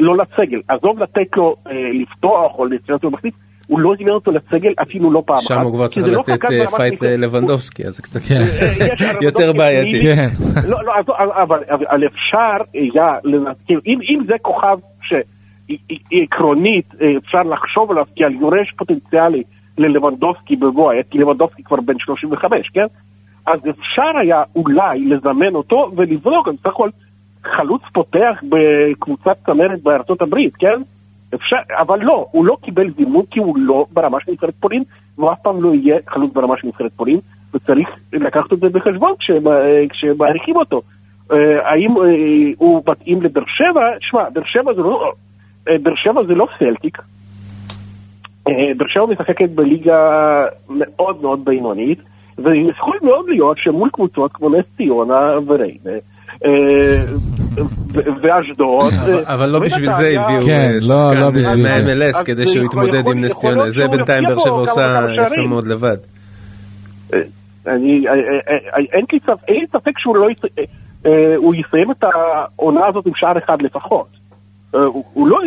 לא לסגל. עזוב לתת לו אה, לפתוח או לציין אותו מחליף, הוא לא זימן אותו לסגל אפילו לא פעם אחת. שם הוא כבר צריך זה לא לתת שחקן אה, fight. ללבנדובסקי, אז זה קצת כן. על יותר בעייתי. כן. לא, לא, אז- אבל, אבל אפשר היה, להזכיר, אם, אם זה כוכב שעקרונית אפשר לחשוב עליו כעל יורש פוטנציאלי ללבנדובסקי בבוא העת, כי לבנדובסקי כבר בן 35, כן? אז אפשר היה אולי לזמן אותו ולבדוק, בסך הכל חלוץ פותח בקבוצת צמרת בארצות הברית, כן? אפשר, אבל לא, הוא לא קיבל זימון כי הוא לא ברמה של נבחרת פולין, והוא אף פעם לא יהיה חלוץ ברמה של נבחרת פולין, וצריך לקחת את זה בחשבון כשמ- כשמעריכים אותו. אה, האם אה, הוא מתאים לבאר שבע? שמע, באר שבע זה לא, אה, באר שבע זה לא סלטיק. אה, באר שבע משחקת בליגה מאוד מאוד בינונית, ויכול מאוד להיות שמול קבוצות כמו נס ציונה וריינה, אה, ואשדוד, אבל- אה, אבל לא בשביל זה הביאו כן, אה, לא- לא שחקן. מה-MLS אז כדי זה שהוא יתמודד עם נס ציונה, זה בינתיים באר שבע עושה יפה. מאוד לבד. אה, אני, אה, אה, אה, אין לי ספק, שהוא לא, יס- אה, אה, הוא יסיים את העונה הזאת עם שער אחד לפחות. אה, הוא לא,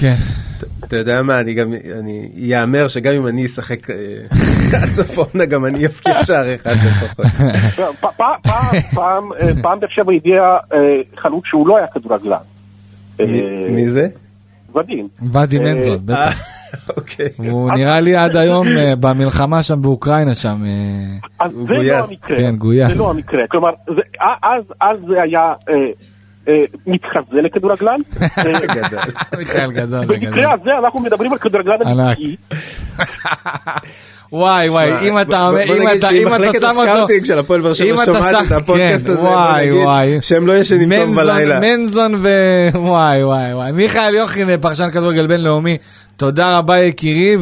כן. אתה יודע מה, אני גם, אני יאמר שגם אם אני אשחק אה, עד סוף העונה, גם אני אבקיע שער אחד לפחות. פ- פעם, פעם, אה, באר שבע הביאה אה, חלוץ שהוא לא היה כדורגלן. מי- זה? ודים. ואדי מנזון, אה, בטח. אוקיי. הוא נראה לי עד היום במלחמה שם באוקראינה שם. אז זה לא. המקרה. כן, גויס. זה לא המקרה. כלומר, אז, אז זה היה מתחזה לכדורגלן. אה. מיכאל גדול. גדול. במקרה הזה אנחנו מדברים על כדורגלן. אמיתי. וואי וואי, אם אתה אומר, בוא אם נגיד אתה אם אתה שם אותו, ה scouting של הפועל באר אם שבע אתה שומעת את הפודקאסט כן, הזה, בוא וואי, נגיד וואי. שהם לא ישנים טוב בלילה. מנזון ו... וואי וואי וואי. מיכאל יוכין, פרשן כדורגל בינלאומי, תודה רבה יקירי,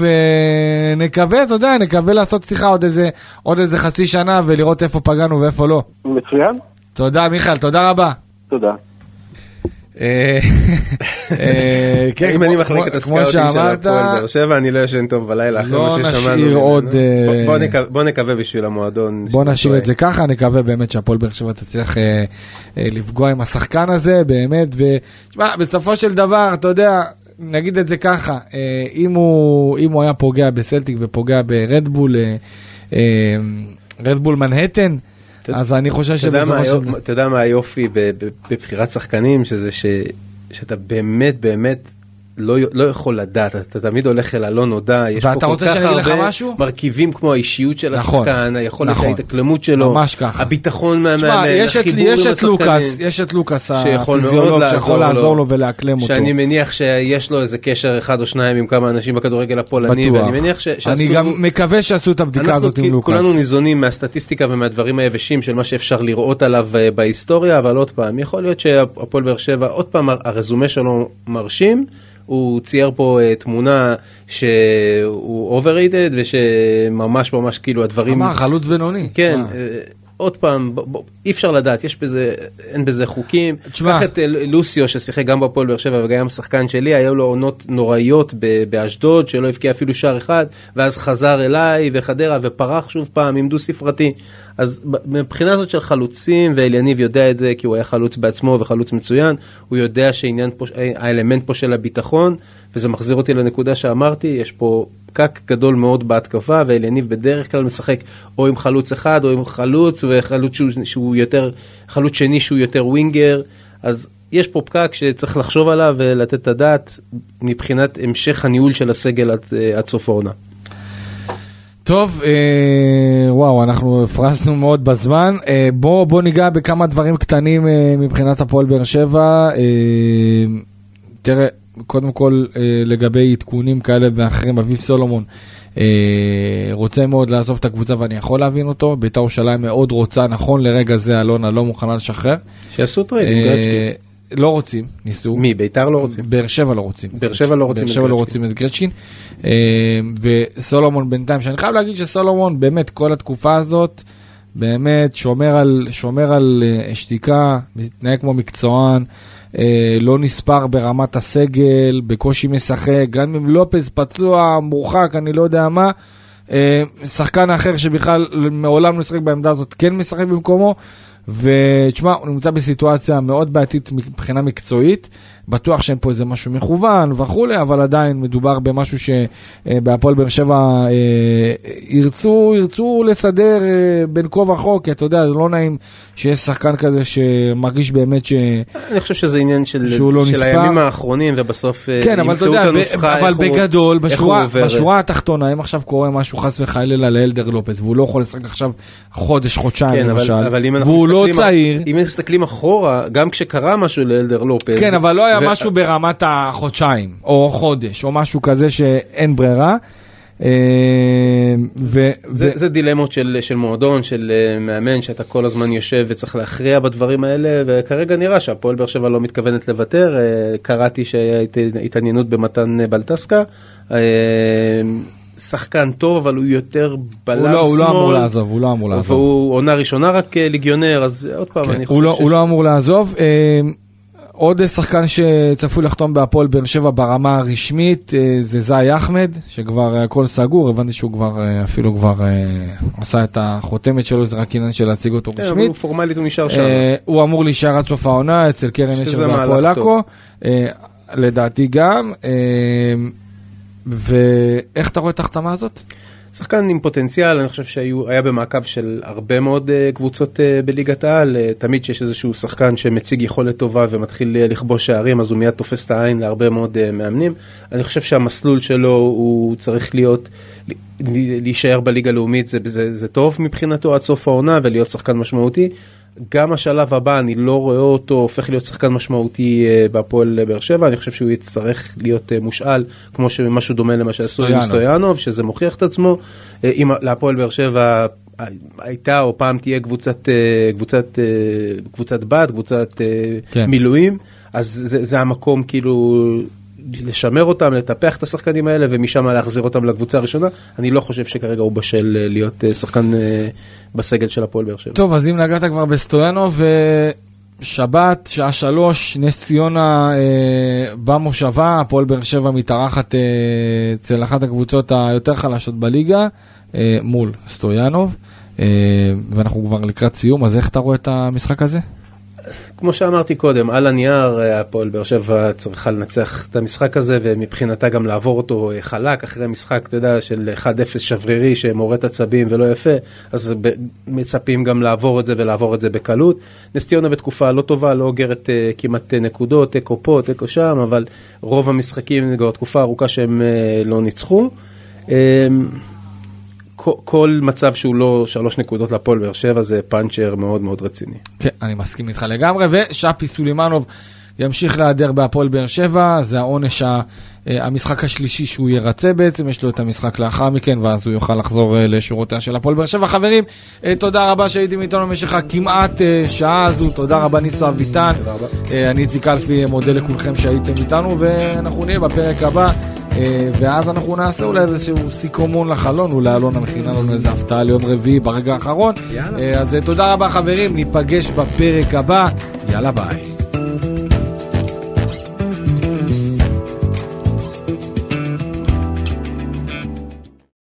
ונקווה, אתה יודע, נקווה לעשות שיחה עוד איזה, עוד איזה חצי שנה ולראות איפה פגענו ואיפה לא. מצוין, תודה מיכאל, תודה רבה. תודה. אה, אה, כן, אם אני מחלקת כמו ה scouting של הפועל באר שבע, אני לא ישן טוב בלילה אחרי לא מה ששמענו. עוד, בוא- נקווה- בשביל המועדון. בוא נשאיר. את זה ככה, נקווה באמת שהפועל באר שבע תצליח לפגוע עם השחקן הזה, באמת, ותשמע, בסופו של דבר, אתה יודע, נגיד את זה ככה, אם הוא, היה פוגע בסלטיק ופוגע ברדבול, רדבול מנהטן, אז אני חושב שבסופו של דבר... אתה יודע מה היופי בבחירת שחקנים, שזה שאתה באמת באמת לא לא יכול לדעת, אתה תמיד הולך אל הלא נודע, יש פה כל כך הרבה משהו? מרכיבים כמו האישיות של נכון, השחקן, היכולת נכון. ההתאקלמות שלו, ממש ככה. הביטחון מהמאמן, החיבור יש עם את לוקאס. יש את לוקאס הפיזיולוג שיכול לו. לעזור לו ולאקלם אותו. שאני מניח שיש לו איזה קשר אחד או שניים עם כמה אנשים בכדורגל הפולני, בטוח. ואני מניח ש- אני שעשו- גם מקווה שעשו את הבדיקה הזאת עם לוקאס. כולנו ניזונים מהסטטיסטיקה ומהדברים היבשים של מה שאפשר לראות עליו אה, בהיסטוריה, אבל עוד פעם, יכול להיות שהפועל באר שבע, עוד פעם, הרזומה שלו מרשים. הוא צייר פה uh, תמונה שהוא overrated ושממש ממש כאילו הדברים... אמר, חלוץ בינוני. כן. עוד פעם, ב- ב- אי אפשר לדעת, יש בזה, אין בזה חוקים. תשמע. קח את אה, לוסיו ששיחק גם בפועל באר שבע וגם שחקן שלי, היו לו עונות נוראיות באשדוד, שלא הבקיע אפילו שער אחד, ואז חזר אליי וחדרה ופרח שוב פעם עם דו ספרתי. אז מבחינה הזאת של חלוצים, ואליניב יודע את זה כי הוא היה חלוץ בעצמו וחלוץ מצוין, הוא יודע שעניין פה, האלמנט פה של הביטחון, וזה מחזיר אותי לנקודה שאמרתי, יש פה פקק גדול מאוד בהתקפה, ואליניב בדרך כלל משחק או עם חלוץ אחד או עם חלוץ, וחלוץ שהוא, שהוא יותר, חלוץ שני שהוא יותר ווינגר, אז יש פה פקק שצריך לחשוב עליו ולתת את הדעת מבחינת המשך הניהול של הסגל עד, אה, עד סוף העונה. טוב, אה, וואו, אנחנו הפרסנו מאוד בזמן. אה, בוא, בוא ניגע בכמה דברים קטנים אה, מבחינת הפועל באר שבע. אה, תראה, קודם כל אה, לגבי עדכונים כאלה ואחרים, אביב סולומון אה, רוצה מאוד לעזוב את הקבוצה ואני יכול להבין אותו. בית"ר ירושלים מאוד רוצה, נכון לרגע זה אלונה לא מוכנה לשחרר. שיעשו trade עם אה, גרצ'קין. לא רוצים, ניסו. מי? ביתר לא רוצים? באר שבע לא רוצים. באר שבע לא רוצים באר שבע לא. רוצים את גרצ'קין. וסולומון בינתיים, שאני חייב להגיד שסולומון באמת כל התקופה הזאת, באמת שומר על, שומר על שתיקה, מתנהג כמו מקצוען, לא נספר ברמת הסגל, בקושי משחק, גם אם לופז פצוע, מורחק, אני לא יודע מה. אה, שחקן אחר שבכלל מעולם לא משחק בעמדה הזאת כן משחק במקומו ותשמע הוא נמצא בסיטואציה מאוד בעייתית מבחינה מקצועית בטוח שאין פה איזה משהו מכוון וכולי, אבל עדיין מדובר במשהו שבהפועל באר שבע אה, ירצו, ירצו לסדר אה, בין כה וכה, כי אתה יודע, זה לא נעים שיש שחקן כזה שמרגיש באמת ש... אני חושב שזה עניין של, שהוא לא של נספר. הימים האחרונים, ובסוף אה, כן, אבל ימצאו את הנוסחה, אבל איך הוא- בגדול, איך בשורה, הוא עובר. בשורה התחתונה, אם עכשיו קורה משהו חס וחלילה לאלדר לופס, והוא לא יכול לשחק עכשיו חודש, חודשיים כן, אבל, למשל, אבל אם אנחנו והוא לא צעיר, אם מסתכלים אחורה, גם כשקרה משהו לאלדר לופז, כן, אבל לא היה ו- משהו ברמת החודשיים, או חודש, או משהו כזה שאין ברירה. אה, ו- זה, ו- זה דילמות של, של מועדון, של uh, מאמן, שאתה כל הזמן יושב וצריך להכריע בדברים האלה, וכרגע נראה שהפועל באר שבע לא מתכוונת לוותר. Uh, קראתי שהיה הת- התעניינות במתן בלטסקה. שחקן טוב, אבל הוא יותר בלם שמאל. לא- הוא לא אמור לעזוב, הוא לא אמור לעזוב. והוא עונה ראשונה רק אה, ליגיונר, אז עוד פעם, כן, אני הוא חושב לא- ש... הוא לא אמור לעזוב. עוד שחקן שצפוי לחתום בהפועל באר שבע ברמה הרשמית אה, זה זאי אחמד, שכבר הכל סגור, הבנתי שהוא כבר אה, אפילו כבר אה, עשה את החותמת שלו, זה רק עניין של להציג אותו כן, אבל רשמית. הוא פורמלית הוא נשאר שם. הוא אמור להישאר עד סוף העונה אצל קרן והפועל טוב. עכו, לדעתי גם. ואיך אתה רואה את ההחתמה הזאת? שחקן עם פוטנציאל, אני חושב שהיה במעקב של הרבה מאוד אה, קבוצות אה, בליגת העל, אה, תמיד שיש איזשהו שחקן שמציג יכולת טובה ומתחיל לכבוש שערים, אז הוא מיד תופס את העין להרבה מאוד מאמנים. אני חושב שהמסלול שלו הוא צריך להיות, להישאר בליגה הלאומית, זה, זה, זה טוב מבחינתו עד סוף העונה ולהיות שחקן משמעותי. גם השלב הבא, אני לא רואה אותו הופך להיות שחקן משמעותי אה, בהפועל באר שבע, אני חושב שהוא יצטרך להיות אה, מושאל, כמו שמשהו דומה למה שעשו עם סטויאנוב. שזה מוכיח את עצמו. אה, אם להפועל באר שבע הייתה או פעם תהיה קבוצת, קבוצת, קבוצת בת, קבוצת כן. מילואים, אז זה, זה המקום כאילו לשמר אותם, לטפח את השחקנים האלה ומשם להחזיר אותם לקבוצה הראשונה. אני לא חושב שכרגע הוא בשל אה, להיות אה, שחקן אה, בסגל של הפועל באר שבע. טוב, אז אם נגעת כבר בסטויאנוב, שבת, שעה שלוש, נס ציונה אה, במושבה, הפועל באר שבע מתארחת אה, אצל אחת הקבוצות היותר חלשות בליגה, אה, מול סטויאנוב, אה, ואנחנו כבר לקראת סיום, אז איך אתה רואה את המשחק הזה? כמו שאמרתי קודם, על הנייר אה, הפועל באר שבע צריכה לנצח את המשחק הזה ומבחינתה גם לעבור אותו אה, חלק אחרי משחק, אתה יודע, של 1-0 שברירי שמורט עצבים ולא יפה, אז מצפים גם לעבור את זה ולעבור את זה בקלות. נס ציונה בתקופה לא טובה, לא אוגרת אה, כמעט נקודות, תיקו פה, תיקו שם, אבל רוב המשחקים כבר תקופה ארוכה שהם לא ניצחו. כל- מצב שהוא לא שלוש נקודות להפועל באר שבע זה פאנצ'ר מאוד מאוד רציני. כן, אני מסכים איתך לגמרי, ושאפי סולימנוב ימשיך להיעדר בהפועל באר שבע, זה העונש, ה- אה, המשחק השלישי שהוא ירצה בעצם, יש לו את המשחק לאחר מכן, ואז הוא יוכל לחזור אה, לשורותיה של הפועל באר שבע. חברים, אה, תודה רבה שהייתם איתנו במשך הכמעט שעה הזו, תודה רבה ניסו אביטן, אני איציק אלפי, מודה לכולכם שהייתם איתנו, ואנחנו נהיה בפרק הבא. אה, ואז אנחנו נעשה אולי איזשהו סיכומון לחלון, אולי אלונה מכינה לנו איזה הפתעה ליום רביעי ברגע האחרון. אה, אז אה, תודה רבה חברים, ניפגש בפרק הבא, יאללה ביי.